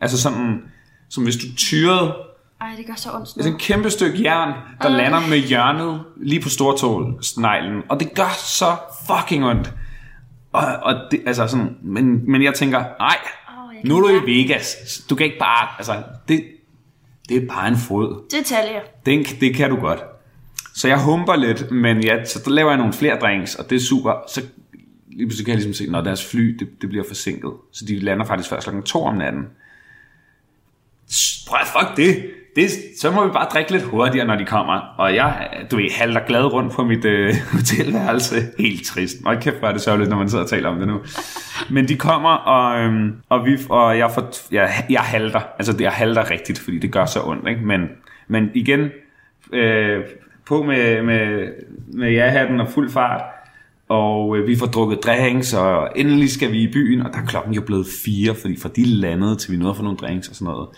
Speaker 3: Altså sådan, som hvis du tyrede
Speaker 2: Ej, det gør så ondt
Speaker 3: altså
Speaker 2: nu.
Speaker 3: et kæmpe stykke jern, der
Speaker 2: Øh.
Speaker 3: lander med hjørnet lige på stortålsneglen. Og det gør så fucking ondt. Og, og det, altså sådan, men, men jeg tænker, nej,
Speaker 2: jeg
Speaker 3: nu er du i Vegas. Du kan ikke bare, altså, det, det er bare en fod.
Speaker 2: Detaljer.
Speaker 3: Den, det kan du godt. Så jeg humper lidt, men ja, så der laver jeg nogle flere drinks, og det er super. Så lige pludselig kan jeg ligesom se, når deres fly, det, det bliver forsinket. Så de lander faktisk først klokken to om natten. Prøv fuck det det. Så må vi bare drikke lidt hurtigere, når de kommer. Og jeg, du ved, halter glad rundt på mit øh, hotelværelse. Helt trist. Og kæft, hvor er det sørgeligt, når man sidder og taler om det nu. Men de kommer, og, øhm, og, vi, og jeg, får, jeg, jeg halter. Altså, jeg halter rigtigt, fordi det gør så ondt. Ikke? Men, men igen, øh, på med, med, med ja-hatten og fuld fart. Og øh, vi får drukket drinks, og endelig skal vi i byen, og der er klokken jo blevet fire, fordi fra de landede, til vi nåede at få nogle drinks og sådan noget.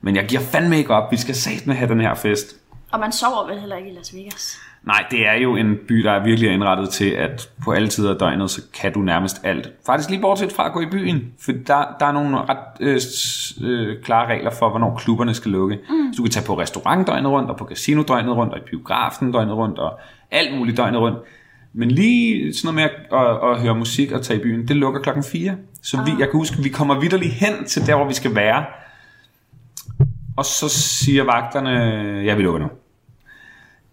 Speaker 3: Men jeg giver fandme ikke op, vi skal satme have den her fest.
Speaker 2: Og man sover vel heller ikke i Las Vegas?
Speaker 3: Nej, det er jo en by, der er virkelig indrettet til, at på alle tider af døgnet, så kan du nærmest alt. Faktisk lige bortset fra at gå i byen, for der, der er nogle ret øh, øh, klare regler for, hvornår klubberne skal lukke. Mm. Så du kan tage på restaurant døgnet rundt, og på casino døgnet rundt, og i biografen døgnet rundt, og alt muligt døgnet rundt. Men lige sådan noget med at, at, at høre musik og tage i byen, det lukker klokken 4. Så vi, jeg kan huske, at vi kommer vidderligt hen til der, hvor vi skal være. Og så siger vagterne, ja, vi lukker nu.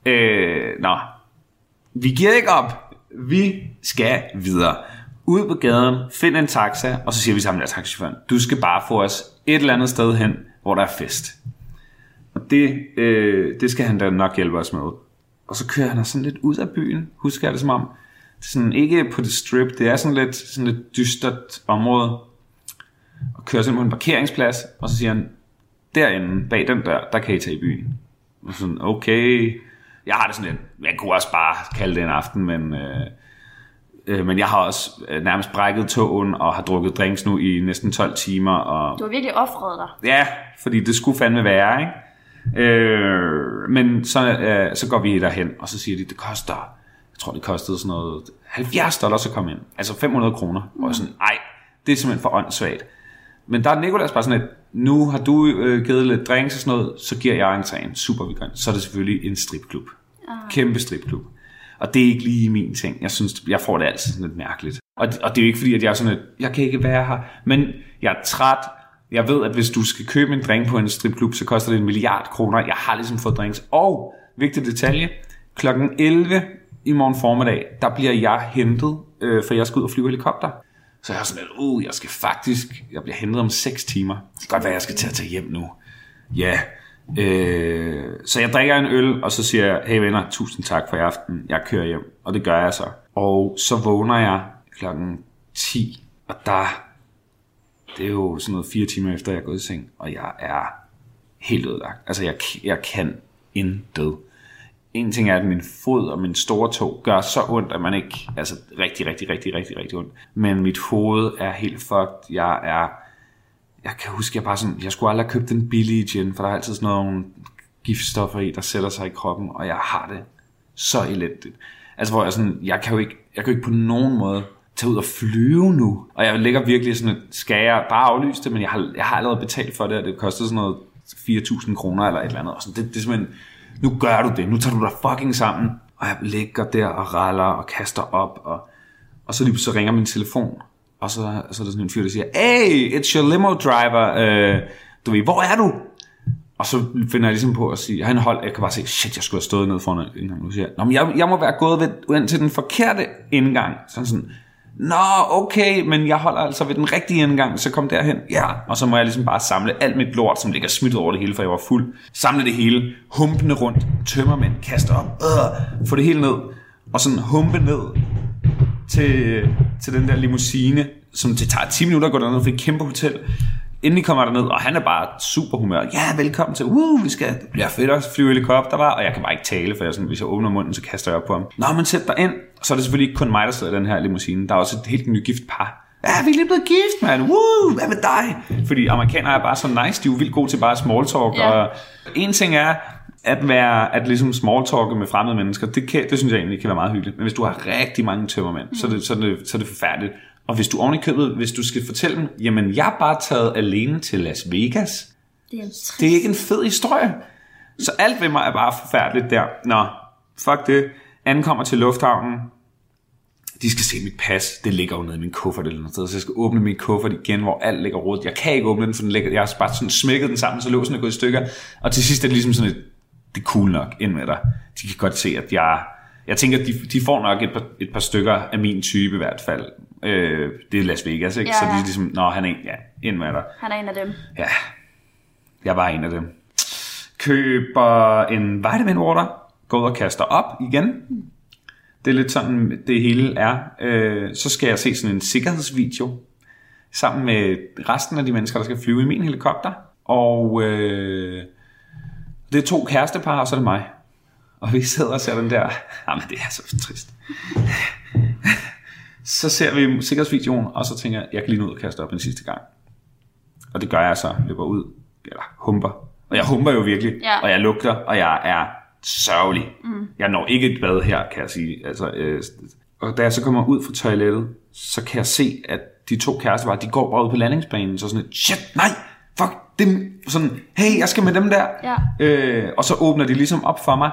Speaker 3: Øh, nå, vi giver ikke op. Vi skal videre. Ud på gaden, find en taxa, og så siger vi sammen der taxichaufføren, du skal bare få os et eller andet sted hen, hvor der er fest. Og det, øh, det skal han da nok hjælpe os med. Og så kører han sådan lidt ud af byen, husker jeg det som om. Det er sådan, ikke på det strip, det er sådan lidt, sådan lidt dystert område. Og kører sådan på en parkeringsplads, og så siger han, derinde, bag den der, der kan I tage i byen. Og sådan, okay, jeg har det sådan lidt, jeg kunne også bare kalde det en aften, men, øh, øh, men jeg har også øh, nærmest brækket tågen og har drukket drinks nu i næsten 12 timer. Og,
Speaker 2: Du har virkelig offret dig.
Speaker 3: Ja, fordi det skulle fandme være, ikke? Øh, men så, øh, så går vi derhen, og så siger de, det koster, jeg tror det kostede sådan noget 70 dollars at komme ind. Altså 500 kroner. Mm. Og sådan, ej, det er simpelthen for åndssvagt. Men der er Nikolas bare sådan lidt, nu har du øh, givet lidt drinks og sådan noget, så giver jeg entréen. Super, gør Så er det selvfølgelig en stripklub. Ah. Kæmpe stripklub. Og det er ikke lige min ting. Jeg synes, jeg får det altid sådan lidt mærkeligt. Og, og det er jo ikke fordi, at jeg er sådan lidt, jeg kan ikke være her. Men jeg er træt. Jeg ved, at hvis du skal købe en drink på en stripklub, så koster det en milliard kroner. Jeg har ligesom fået drinks. Og, vigtig detalje, klokken 11 i morgen formiddag, der bliver jeg hentet, øh, for jeg skal ud og flyve helikopter. Så jeg er sådan lidt, uh, jeg skal faktisk, jeg bliver hentet om 6 timer. Det kan godt være, jeg skal til at tage hjem nu. Ja, øh, så jeg drikker en øl, og så siger jeg, hey venner, tusind tak for i aften, jeg kører hjem. Og det gør jeg så. Og så vågner jeg klokken 10, og der, det er jo sådan noget fire timer efter, jeg er gået i seng, og jeg er helt ødelagt. Altså, jeg, jeg kan intet en ting er, at min fod og min store tog gør så ondt, at man ikke, altså rigtig, rigtig, rigtig, rigtig, rigtig ondt. Men mit hoved er helt fucked. Jeg er, jeg kan huske, jeg bare sådan, jeg skulle aldrig have købt den billige gin, for der er altid sådan nogle giftstoffer i, der sætter sig i kroppen, og jeg har det så elendigt. Altså hvor jeg sådan, jeg kan jo ikke, jeg kan jo ikke på nogen måde tage ud og flyve nu. Og jeg ligger virkelig sådan, skal jeg bare aflyse det, men jeg har, jeg har allerede betalt for det, og det koster sådan noget 4.000 kroner eller et eller andet. Og sådan, det, det er simpelthen, nu gør du det, nu tager du dig fucking sammen. Og jeg ligger der og raller og kaster op, og, og så lige så ringer min telefon, og så, så er der sådan en fyr, der siger, hey, it's your limo driver, øh, du ved, hvor er du? Og så finder jeg ligesom på at sige, han hold, jeg kan bare se, shit, jeg skulle have stået nede foran indgang. Nu siger jeg, Nå, men jeg, jeg må være gået ved, ind til den forkerte indgang. Sådan sådan, Nå, okay, men jeg holder altså ved den rigtige indgang, så kom derhen. Ja, og så må jeg ligesom bare samle alt mit lort, som ligger smidt over det hele, for jeg var fuld. Samle det hele, humpende rundt, tømmermænd, kaster op, øh, få det hele ned, og sådan humpe ned til, til den der limousine, som det tager 10 minutter at gå derned, for et kæmpe hotel. Endelig kommer der ned, og han er bare super humør. Ja, velkommen til, uh, vi skal, det bliver fedt at flyve helikopter, var, og jeg kan bare ikke tale, for jeg sådan, hvis jeg åbner munden, så kaster jeg op på ham. Nå, men sæt dig ind. Så er det selvfølgelig ikke kun mig, der sidder i den her limousine. Der er også et helt nyt gift par. Ja, vi er lige blevet gift, mand. Woo, hvad med dig? Fordi amerikanere er bare så nice, de er jo vildt gode til bare small talk.
Speaker 2: Ja.
Speaker 3: Og en ting er, at være at ligesom small talke med fremmede mennesker, det, kan, det synes jeg egentlig kan være meget hyggeligt. Men hvis du har rigtig mange tømmermænd, mm. så, er det, så, er det, så er det forfærdeligt. Og hvis du oven i købet, hvis du skal fortælle dem, jamen jeg er bare taget alene til Las Vegas.
Speaker 2: Det er.
Speaker 3: Det er ikke en fed historie. Så alt ved mig er bare forfærdeligt der. Nå, fuck det. Ankommer til lufthavnen. De skal se mit pas. Det ligger jo nede i min kuffert eller noget sted. Så jeg skal åbne min kuffert igen, hvor alt ligger rodet. Jeg kan ikke åbne den, for den ligger, jeg har bare sådan smækket den sammen, så låsen er gået i stykker. Og til sidst er det ligesom sådan et, det er cool nok ind med dig. De kan godt se, at jeg... Jeg tænker, de, de får nok et par, et par stykker af min type i hvert fald. Øh, det er Las Vegas, ikke?
Speaker 2: Ja,
Speaker 3: Så de
Speaker 2: ja.
Speaker 3: er ligesom, nå, han er en, ja, med dig.
Speaker 2: Han er en af dem.
Speaker 3: Ja, jeg var en af dem. Køber en vitamin water, går ud og kaster op igen. Det er lidt sådan, det hele er. Øh, så skal jeg se sådan en sikkerhedsvideo, sammen med resten af de mennesker, der skal flyve i min helikopter. Og øh, det er to kærestepar, og så er det mig. Og vi sidder og ser den der... Jamen, det er så trist. Så ser vi sikkerhedsvideoen, og så tænker jeg, jeg kan lige nå ud og kaste op en sidste gang. Og det gør jeg så, løber ud, eller humper. Og jeg humper jo virkelig,
Speaker 2: Ja.
Speaker 3: og jeg lugter, og jeg er sørgelig. Mm. Jeg når ikke et bad her, kan jeg sige. Altså, øh, og da jeg så kommer ud fra toilettet, så kan jeg se, at de to kærester, de går bare ud på landingsbanen, så sådan et, shit, nej, fuck, dem, sådan, hey, jeg skal med dem der.
Speaker 2: Ja.
Speaker 3: Øh, og så åbner de ligesom op for mig,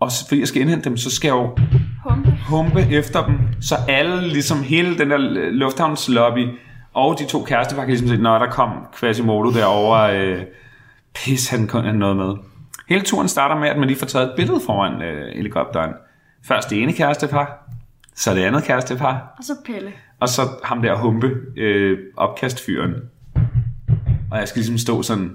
Speaker 3: og så, fordi jeg skal indhente dem, så skal jeg jo
Speaker 2: Humpe.
Speaker 3: humpe efter dem, så alle, ligesom hele den der lufthavnslobby, og de to kærester, kan ligesom se, når der kom Quasimodo derovre, øh, pis, han kun han noget med. Hele turen starter med, at man lige får taget et billede foran øh, helikopteren. Først det ene kærestepar, så det andet kærestepar,
Speaker 2: Og så Pelle.
Speaker 3: og så ham der humpe, øh, opkastfyren. Og jeg skal ligesom stå sådan,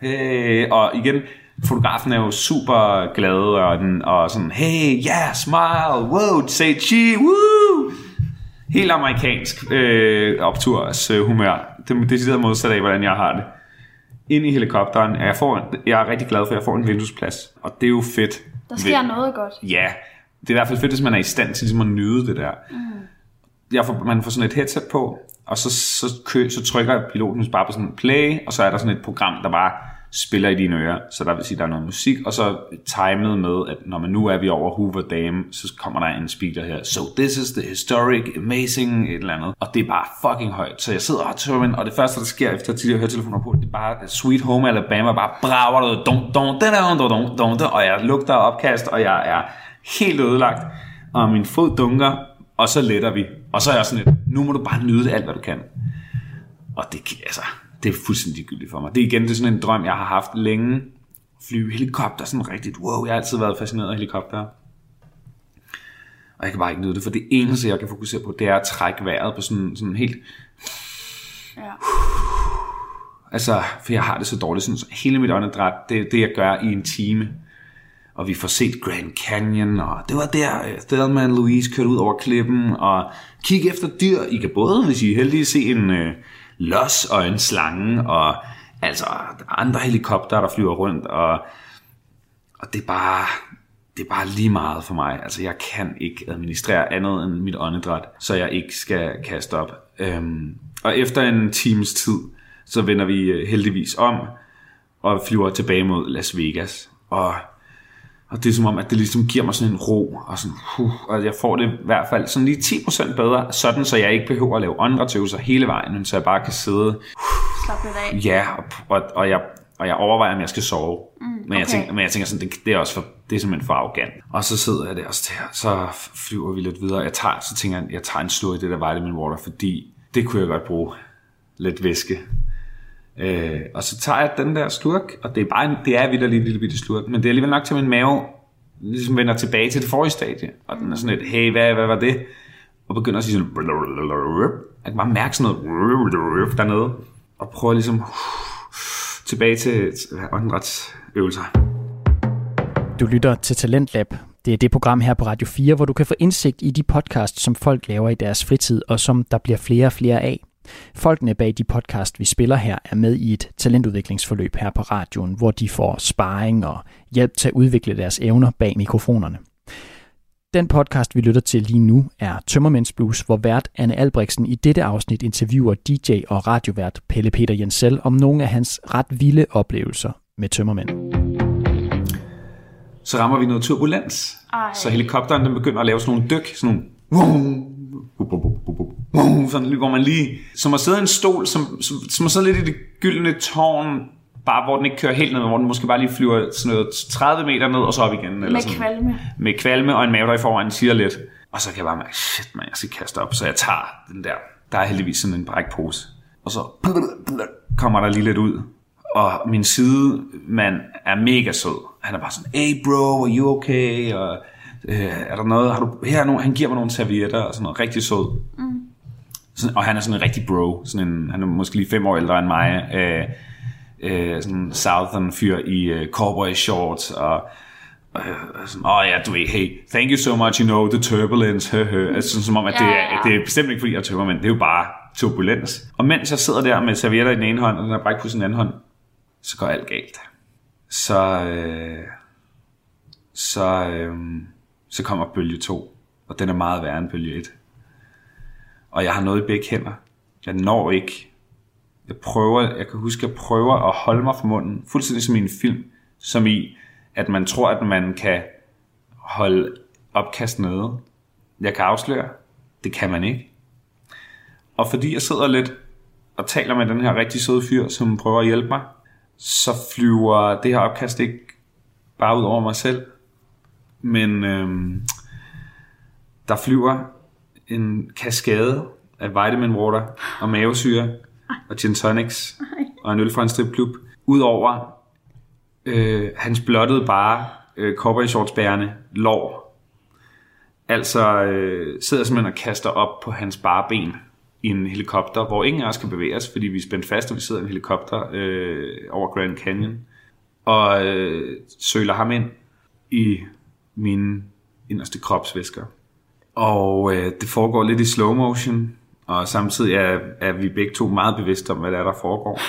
Speaker 3: hey, og igen, fotografen er jo super glad, og, den, og sådan, hey, yeah, smile, wow, say chi, woo! Helt amerikansk øh, opturs øh, humør. Det er decideret modsat af, hvordan jeg har det. Ind i helikopteren, jeg, får, jeg er rigtig glad for, at jeg får en vinduesplads. Og det er jo fedt.
Speaker 2: Der sker noget godt.
Speaker 3: Ja, det er i hvert fald fedt, hvis man er i stand til ligesom at nyde det der. Mm. Jeg får, man får sådan et headset på, og så, så, kø, så trykker piloten bare på sådan en play, og så er der sådan et program, der bare spiller i dine ører, så der vil sige, der er noget musik, og så timet med, at når man nu er vi over Hoover Dam, så kommer der en speaker her, so this is the historic, amazing, et eller andet, og det er bare fucking højt, så jeg sidder og tømmer, og det første, der sker efter tidligere høretelefoner på, det er bare Sweet Home Alabama, bare brager noget, don, don, don, don, don, don, don, og jeg lugter opkast, og jeg er helt ødelagt, og min fod dunker, og så letter vi, og så er jeg sådan lidt, nu må du bare nyde alt, hvad du kan. Og det, altså, det er fuldstændig ligegyldigt for mig. Det er igen det er sådan en drøm, jeg har haft længe. Flyve helikopter, sådan rigtigt. Wow, jeg har altid været fascineret af helikopter. Og jeg kan bare ikke nyde det, for det eneste, jeg kan fokusere på, det er at trække vejret på sådan, sådan helt...
Speaker 2: Ja.
Speaker 3: Altså, for jeg har det så dårligt. Sådan, så hele mit åndedræt, det er det, jeg gør i en time. Og vi får set Grand Canyon, og det var der, øh, Thelma Louise kørte ud over klippen, og kig efter dyr. I kan både, hvis I er heldige, se en øh, los og en slange, og altså der er andre helikopter, der flyver rundt, og, og det er bare, det er bare lige meget for mig. Altså, jeg kan ikke administrere andet end mit åndedræt, så jeg ikke skal kaste op. Øhm, og efter en times tid, så vender vi øh, heldigvis om, og flyver tilbage mod Las Vegas. Og, og det er som om, at det ligesom giver mig sådan en ro, og, sådan, uh, og jeg får det i hvert fald sådan lige 10% bedre, sådan så jeg ikke behøver at lave åndedrætsøvelser hele vejen, men så jeg bare kan sidde
Speaker 2: Slap lidt af.
Speaker 3: Ja, og, og, og, jeg, og jeg overvejer, om jeg skal sove. Mm, men, jeg tænker, men jeg tænker sådan, det, det er også for, det er simpelthen for arrogant. Og så sidder jeg der, og så, så flyver vi lidt videre. Jeg tager, så tænker jeg, jeg tager en slur i det der vitamin water, fordi det kunne jeg godt bruge. Lidt væske. Øh, og så tager jeg den der slurk, og det er bare en, det er vidt en lille bitte slurk, men det er alligevel nok til min mave, ligesom vender tilbage til det forrige stadie. Og den er sådan lidt, hey, hvad, hvad var det? Og begynder at sige sådan, jeg kan bare mærke sådan noget dernede, og prøver ligesom tilbage til åndedrætsøvelser.
Speaker 1: Du lytter til Talentlab. Det er det program her på Radio 4, hvor du kan få indsigt i de podcasts, som folk laver i deres fritid, og som der bliver flere og flere af. Folkene bag de podcast, vi spiller her, er med i et talentudviklingsforløb her på radioen, hvor de får sparring og hjælp til at udvikle deres evner bag mikrofonerne. Den podcast, vi lytter til lige nu, er Tømmermænds Blues, hvor vært Anne Albrechtsen i dette afsnit interviewer DJ og radiovært Pelle Peter Jensel om nogle af hans ret vilde oplevelser med tømmermænd.
Speaker 3: Så rammer vi noget turbulens.
Speaker 2: Ej.
Speaker 3: Så helikopteren den begynder at lave sådan nogle dyk, sådan nogle sådan, hvor man lige, som at sidde i en stol, som, som, som at sidde lidt i det gyldne tårn, bare hvor den ikke kører helt ned, hvor den måske bare lige flyver sådan noget 30 meter ned, og så op igen. Eller
Speaker 2: Med
Speaker 3: sådan.
Speaker 2: kvalme.
Speaker 3: Med kvalme og en mave, der i forvejen siger lidt. Og så kan jeg bare mærke, shit man, jeg skal kaste op. Så jeg tager den der, der er heldigvis sådan en brækpose. Og så kommer der lige lidt ud. Og min sidemand er mega sød. Han er bare sådan, hey bro, are you okay? Og øh, er der noget, har du, her er nogen, han giver mig nogle servietter og sådan noget, rigtig sød. Mm. Sådan, og han er sådan en rigtig bro. Sådan en, han er måske lige fem år ældre end mig. Øh, øh, sådan en southern fyr i øh, cowboy shorts og åh oh, ja, du ved, hey, thank you so much, you know, the turbulence, hø, hø. Altså, sådan, som om, at det,
Speaker 2: Ja,
Speaker 3: er,
Speaker 2: ja,
Speaker 3: det er bestemt ikke fordi, jeg er tømmermænd, det er jo bare turbulens. Og mens jeg sidder der med servietter i den ene hånd, og den er bræk på sin anden hånd, så går alt galt. Så, øh, så, øh, så kommer bølge 2, og den er meget værre end bølge 1. Og jeg har noget i begge hænder. Jeg når ikke. Jeg prøver, jeg kan huske, jeg prøver at holde mig for munden, fuldstændig som i en film, som i, at man tror, at man kan holde opkast nede. Jeg kan afsløre, det kan man ikke. Og fordi jeg sidder lidt og taler med den her rigtig søde fyr, som prøver at hjælpe mig, så flyver det her opkast ikke bare ud over mig selv, men øhm, der flyver en kaskade af vitamin water og mavesyre og gin tonics og en øl fra en stripklub ud over øh, hans blottede bare øh, cowboy shorts bærende lår. Altså øh, sidder simpelthen og kaster op på hans bare ben i en helikopter, hvor ingen af os kan bevæge os, fordi vi er spændt fast, og vi sidder i en helikopter øh, over Grand Canyon, og øh, søler ham ind i mine inderste kropsvæsker. Og øh, det foregår lidt i slow motion, og samtidig er, er vi begge to meget bevidste om, hvad der er, der foregår.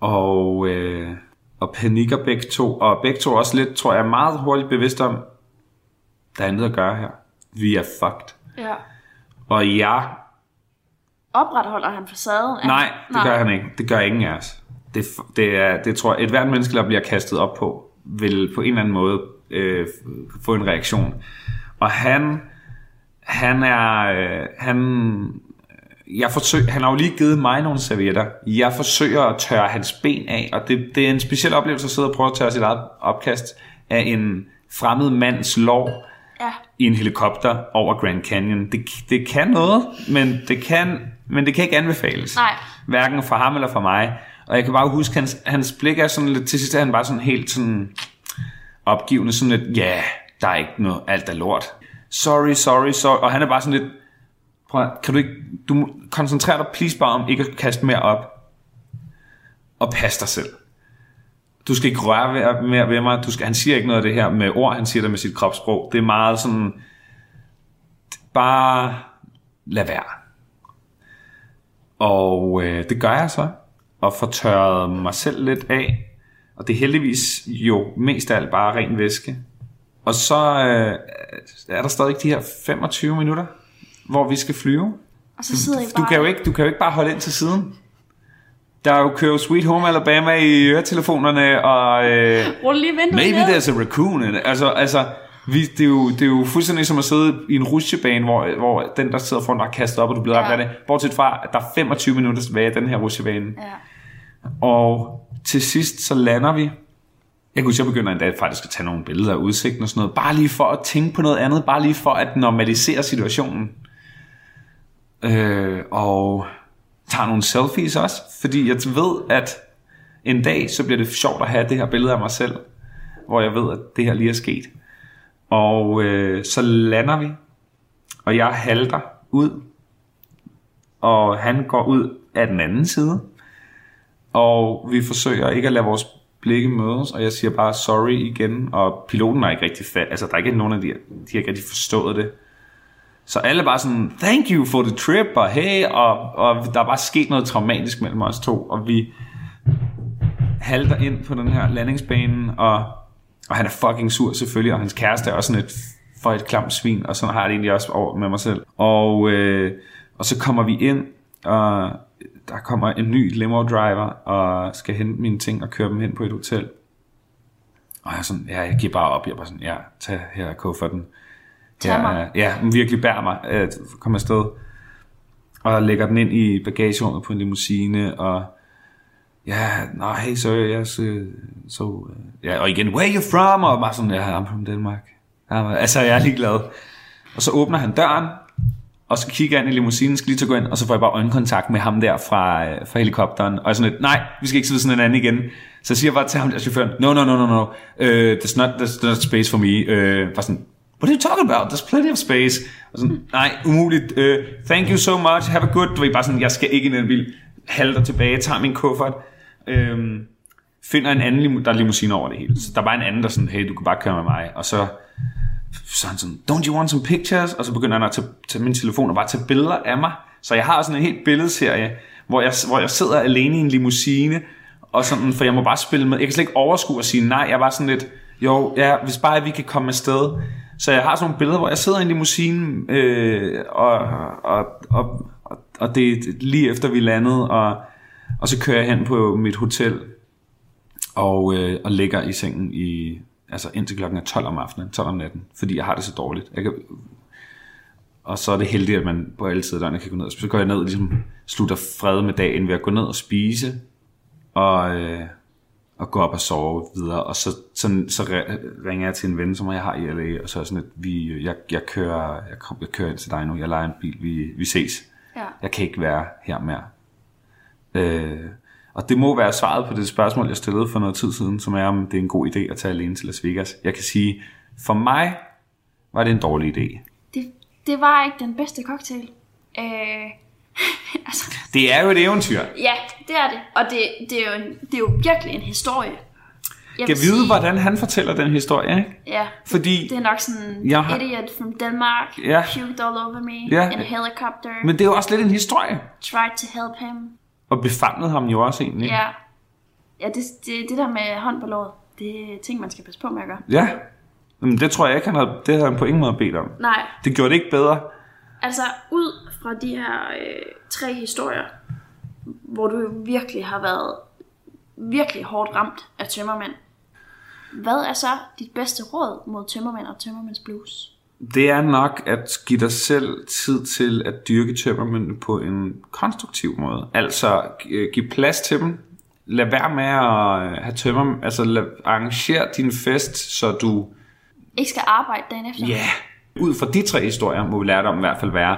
Speaker 3: Og, øh, og panikker begge to, og begge to også lidt, tror jeg, meget hurtigt bevidst om, der er andet at gøre her. Vi er fucked.
Speaker 2: Ja.
Speaker 3: Og jeg
Speaker 2: Opretholder han facaden? Er-
Speaker 3: Nej, det gør han ikke. Det gør ingen af os. Det, det, er, det tror jeg, et hvert menneske, der bliver kastet op på, vil på en eller anden måde øh, få en reaktion. Og han, han er, øh, han, jeg forsøger, han har jo lige givet mig nogle servietter. Jeg forsøger at tørre hans ben af, og det, det er en speciel oplevelse at sidde og prøve at tørre sit eget opkast af en fremmed mands lår
Speaker 2: Ja.
Speaker 3: i en helikopter over Grand Canyon. Det, det kan noget, men det kan, men det kan ikke anbefales.
Speaker 2: Nej.
Speaker 3: Hverken for ham eller for mig. Og jeg kan bare huske, hans, hans blik er sådan lidt, til sidst er han bare sådan helt sådan opgivende, sådan lidt, ja, yeah, der er ikke noget, alt er lort. Sorry, sorry, sorry. Og han er bare sådan lidt, prøv kan du ikke, du må koncentrere dig please bare om ikke at kaste mere op. Og pas dig selv. Du skal ikke røre ved, mere ved mig. Du skal, han siger ikke noget af det her med ord, han siger det med sit kropssprog. Det er meget sådan, bare lad være. Og øh, det gør jeg så, og får tørret mig selv lidt af. Og det er heldigvis jo mest af alt bare ren væske. Og så øh, er der stadig de her 25 minutter, hvor vi skal flyve.
Speaker 2: Og så sidder I
Speaker 3: Du
Speaker 2: bare...
Speaker 3: kan jo ikke, du kan jo ikke bare holde ind til siden. Der er jo kører Sweet Home Alabama i øretelefonerne, og øh,
Speaker 2: Rul lige
Speaker 3: maybe
Speaker 2: ned.
Speaker 3: there's a raccoon. Altså, altså vi, det, er jo, det er jo fuldstændig som at sidde i en rutsjebane, hvor, hvor den, der sidder foran dig, er kastet op, og du bliver ramt
Speaker 2: Ja.
Speaker 3: af det. Bortset fra, at der er 25 minutter tilbage af den her rutsjebane.
Speaker 2: Ja.
Speaker 3: Og til sidst, så lander vi. Jeg kunne jeg begynder endda faktisk at tage nogle billeder af udsigten og sådan noget. Bare lige for at tænke på noget andet. Bare lige for at normalisere situationen. Øh, og tager nogle selfies også. Fordi jeg ved, at en dag, så bliver det sjovt at have det her billede af mig selv. Hvor jeg ved, at det her lige er sket. Og øh, så lander vi. Og jeg halter ud. Og han går ud af den anden side. Og vi forsøger ikke at lade vores blikke mødes, og jeg siger bare sorry igen, og piloten er ikke rigtig fat, altså der er ikke nogen af de, de har ikke rigtig forstået det. Så alle er bare sådan, thank you for the trip, og hey, og, og der er bare sket noget traumatisk mellem os to, og vi halter ind på den her landingsbane, og, og han er fucking sur selvfølgelig, og hans kæreste er også sådan et for et klamt svin, og sådan har jeg det egentlig også over med mig selv. Og, øh, og så kommer vi ind, og der kommer en ny limo driver, og skal hente mine ting og køre dem hen på et hotel. Og jeg er sådan, ja, jeg giver bare op. Jeg er bare sådan, ja, tag her kufferten.
Speaker 2: Tag
Speaker 3: ja,
Speaker 2: mig.
Speaker 3: Ja, hun virkelig bærer mig. Øh, Kom afsted. Og lægger den ind i bagagerummet på en limousine, og ja, no, hey, sorry, uh, so, uh, ja, og igen, where are you from? Og bare sådan, ja, I'm from Denmark. Ja, altså, jeg er ligeglad. Og så åbner han døren, og så kigger jeg ind i limousinen, skal lige til at gå ind, og så får jeg bare øjenkontakt med ham der fra, øh, fra helikopteren, og jeg er sådan lidt, nej, vi skal ikke sidde sådan en anden igen. Så jeg siger bare til ham der chaufføren, no, no, no, no, no, uh, there's, not, there's not space for me. Uh, bare sådan, what are you talking about? There's plenty of space. Og sådan, nej, umuligt. Uh, thank you so much. Have a good... Du ved, bare sådan, jeg skal ikke i den bil. Halter tilbage, tager min kuffert. Uh, finder en anden, der er limousine over det hele. Så der var en anden, der sådan, hey, du kan bare køre med mig. Og så, så han sådan, don't you want some pictures? Og så begynder han at tage, tage min telefon og bare tage billeder af mig. Så jeg har sådan en helt billedserie, hvor jeg, hvor jeg sidder alene i en limousine, og sådan, for jeg må bare spille med. Jeg kan slet ikke overskue at sige nej. Jeg er bare sådan lidt, jo, ja, hvis bare vi kan komme afsted. Så jeg har sådan nogle billeder, hvor jeg sidder i en limousine, øh, og, og, og, og, og det er lige efter vi landede, og, og så kører jeg hen på mit hotel, og, øh, og ligger i sengen i, altså indtil klokken er 12 om aftenen, 12 om natten, fordi jeg har det så dårligt. Jeg kan, og så er det heldigt, at man på alle tider døgnet kan gå ned. Så går jeg ned og ligesom slutter fred med dagen ved at gå ned og spise, og, øh, og gå op og sove videre. Og så, så, så ringer jeg til en ven, som jeg har i LA, og så er sådan, at vi, jeg, jeg, kører, jeg, kom, jeg kører ind til dig nu, jeg leger en bil, vi, vi ses.
Speaker 2: Ja.
Speaker 3: Jeg kan ikke være her mere. Øh, og det må være svaret på det spørgsmål, jeg stillede for noget tid siden, som er, om det er en god idé at tage alene til Las Vegas. Jeg kan sige, for mig var det en dårlig idé.
Speaker 2: Det, det var ikke den bedste cocktail. Øh, altså,
Speaker 3: Det er jo et eventyr.
Speaker 2: ja, det er det. Og det, det, er, jo en, det er jo virkelig en historie. Jeg vil
Speaker 3: vide,
Speaker 2: sige-
Speaker 3: hvordan han fortæller den historie, ikke?
Speaker 2: Ja,
Speaker 3: Fordi,
Speaker 2: det er nok sådan,
Speaker 3: Jeg har-
Speaker 2: idiot from Denmark,
Speaker 3: Ja.
Speaker 2: puked all over me,
Speaker 3: Ja.
Speaker 2: in a helicopter,
Speaker 3: men det er jo også lidt en historie.
Speaker 2: tried to help him.
Speaker 3: Og befamlede ham jo også egentlig.
Speaker 2: Ja, ja det, det, det der med hånd på låret, det er ting, man skal passe på med at gøre.
Speaker 3: Ja. Men det tror jeg ikke, han havde, det havde han på ingen måde bedt om.
Speaker 2: Nej,
Speaker 3: Det gjorde det ikke bedre.
Speaker 2: altså ud fra de her øh, tre historier, hvor du virkelig har været virkelig hårdt ramt af tømmermænd, hvad er så dit bedste råd mod tømmermænd og tømmermænds blues?
Speaker 3: Det er nok at give dig selv tid til at dyrke tømmermændene på en konstruktiv måde. Altså øh, give plads til dem. Lad være med at øh, have tømmer, altså lad, arrangere din fest, så du,
Speaker 2: Ikke skal arbejde dagen efter?
Speaker 3: ja, yeah. ud fra de tre historier, må vi lære dig om i hvert fald være,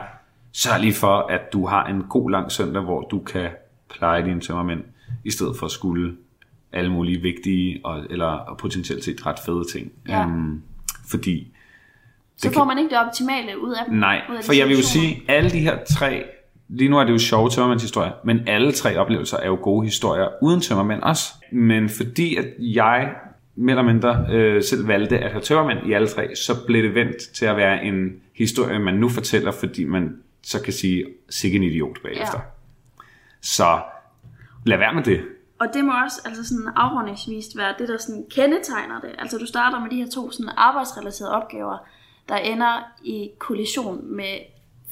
Speaker 3: sørg lige for, at du har en god lang søndag, hvor du kan pleje dine tømmermænd, i stedet for at skulle alle mulige vigtige og, eller og potentielt set ret fede ting.
Speaker 2: Ja.
Speaker 3: Øhm, fordi
Speaker 2: Så får man ikke det optimale ud af dem?
Speaker 3: Nej,
Speaker 2: ud af
Speaker 3: for jeg vil jo sige, alle de her tre, lige nu er det jo sjove tømmermændshistorier, men alle tre oplevelser er jo gode historier uden tømmermænd også. Men fordi at jeg mere eller mindre øh, selv valgte at have tømmermænd i alle tre, så blev det vendt til at være en historie, man nu fortæller, fordi man så kan sige, sikke en idiot bagefter.
Speaker 2: Ja.
Speaker 3: Så lad være med det.
Speaker 2: Og det må også altså sådan afrundingsvist være det, der sådan kendetegner det. Altså du starter med de her to sådan arbejdsrelaterede opgaver, der ender i kollision med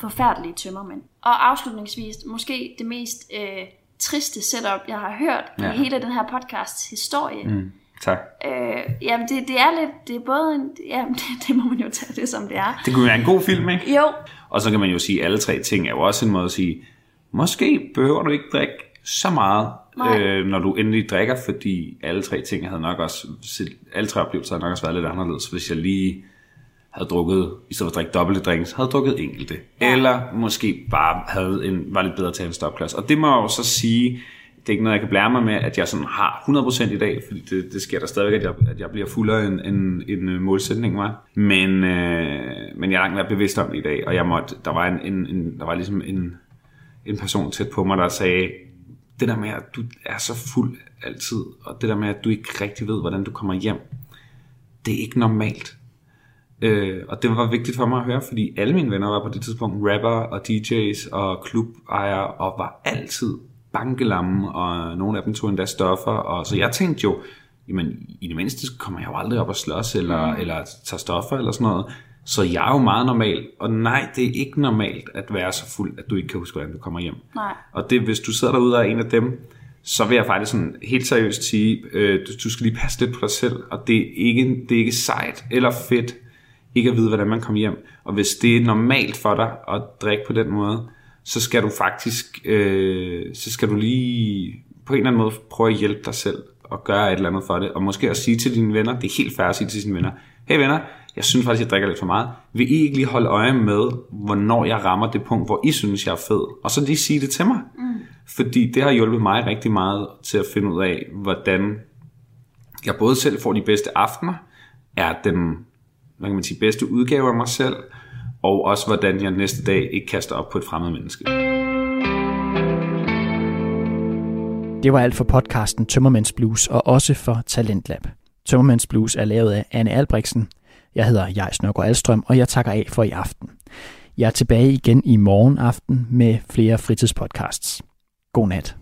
Speaker 2: forfærdelige tømmermænd. Og afslutningsvis, måske det mest øh, triste setup, jeg har hørt ja. I hele den her podcasts historie. Mm.
Speaker 3: Tak.
Speaker 2: Øh, jamen det, det er lidt, det er både en, jamen det, det må man jo tage det som det er.
Speaker 3: Det kunne være en god film, ikke?
Speaker 2: Jo,
Speaker 3: Og så kan man jo sige, at alle tre ting er jo også en måde at sige, måske behøver du ikke drikke så meget,
Speaker 2: Nej.
Speaker 3: øh, når du endelig drikker, fordi alle tre ting havde nok også, alle tre oplevelser havde nok også været lidt anderledes, hvis jeg lige havde drukket, i stedet for at drikke dobbelte drinks, havde drukket enkelte. Ja. Eller måske bare havde en, var lidt bedre til en stopklasse. Og det må jeg jo så sige, det er ikke noget, jeg kan blære mig med, at jeg sådan har 100% i dag, fordi det, det sker der stadigvæk, at jeg, at jeg bliver fuldere end en, en øh, målsætning var. Men, øh, men jeg er langt mere bevidst om det i dag, og jeg måtte, der var, en, en, en, der var ligesom en, en person tæt på mig, der sagde, det der med, at du er så fuld altid, og det der med, at du ikke rigtig ved, hvordan du kommer hjem, det er ikke normalt. Øh, og det var vigtigt for mig at høre, fordi alle mine venner var på det tidspunkt rapper og DJ's og klubejere, og var altid bankelamme, og nogle af dem tog endda stoffer, og så jeg tænkte jo, jamen i det mindste kommer jeg jo aldrig op og slås, eller, mm. eller tager stoffer, eller sådan noget. Så jeg er jo meget normal, og nej, det er ikke normalt at være så fuld, at du ikke kan huske, hvordan du kommer hjem.
Speaker 2: nej.
Speaker 3: Og det, hvis du sidder derude og er en af dem, så vil jeg faktisk sådan helt seriøst sige, øh, du, du skal lige passe lidt på dig selv, og det er, ikke, det er ikke sejt eller fedt, ikke at vide, hvordan man kommer hjem. Og hvis det er normalt for dig at drikke på den måde, så skal du faktisk, øh, så skal du lige på en eller anden måde prøve at hjælpe dig selv og gøre et eller andet for det. Og måske at sige til dine venner, det er helt fair at sige til sine venner, hey venner, jeg synes faktisk, jeg drikker lidt for meget. Vil I ikke lige holde øje med, hvornår jeg rammer det punkt, hvor I synes, jeg er fed? Og så lige sige det til mig. Mm. Fordi det har hjulpet mig rigtig meget til at finde ud af, hvordan jeg både selv får de bedste aftener, er dem hvad kan man sige, bedste udgave af mig selv, og også hvordan jeg næste dag ikke kaster op på et fremmed menneske.
Speaker 1: Det var alt for podcasten Tømmermænds Blues og også for Talentlab. Tømmermænds Blues er lavet af Anne Albrechtsen. Jeg hedder Jais Nørgaard Alstrøm, og jeg takker af for i aften. Jeg er tilbage igen i morgen aften med flere fritidspodcasts. God nat.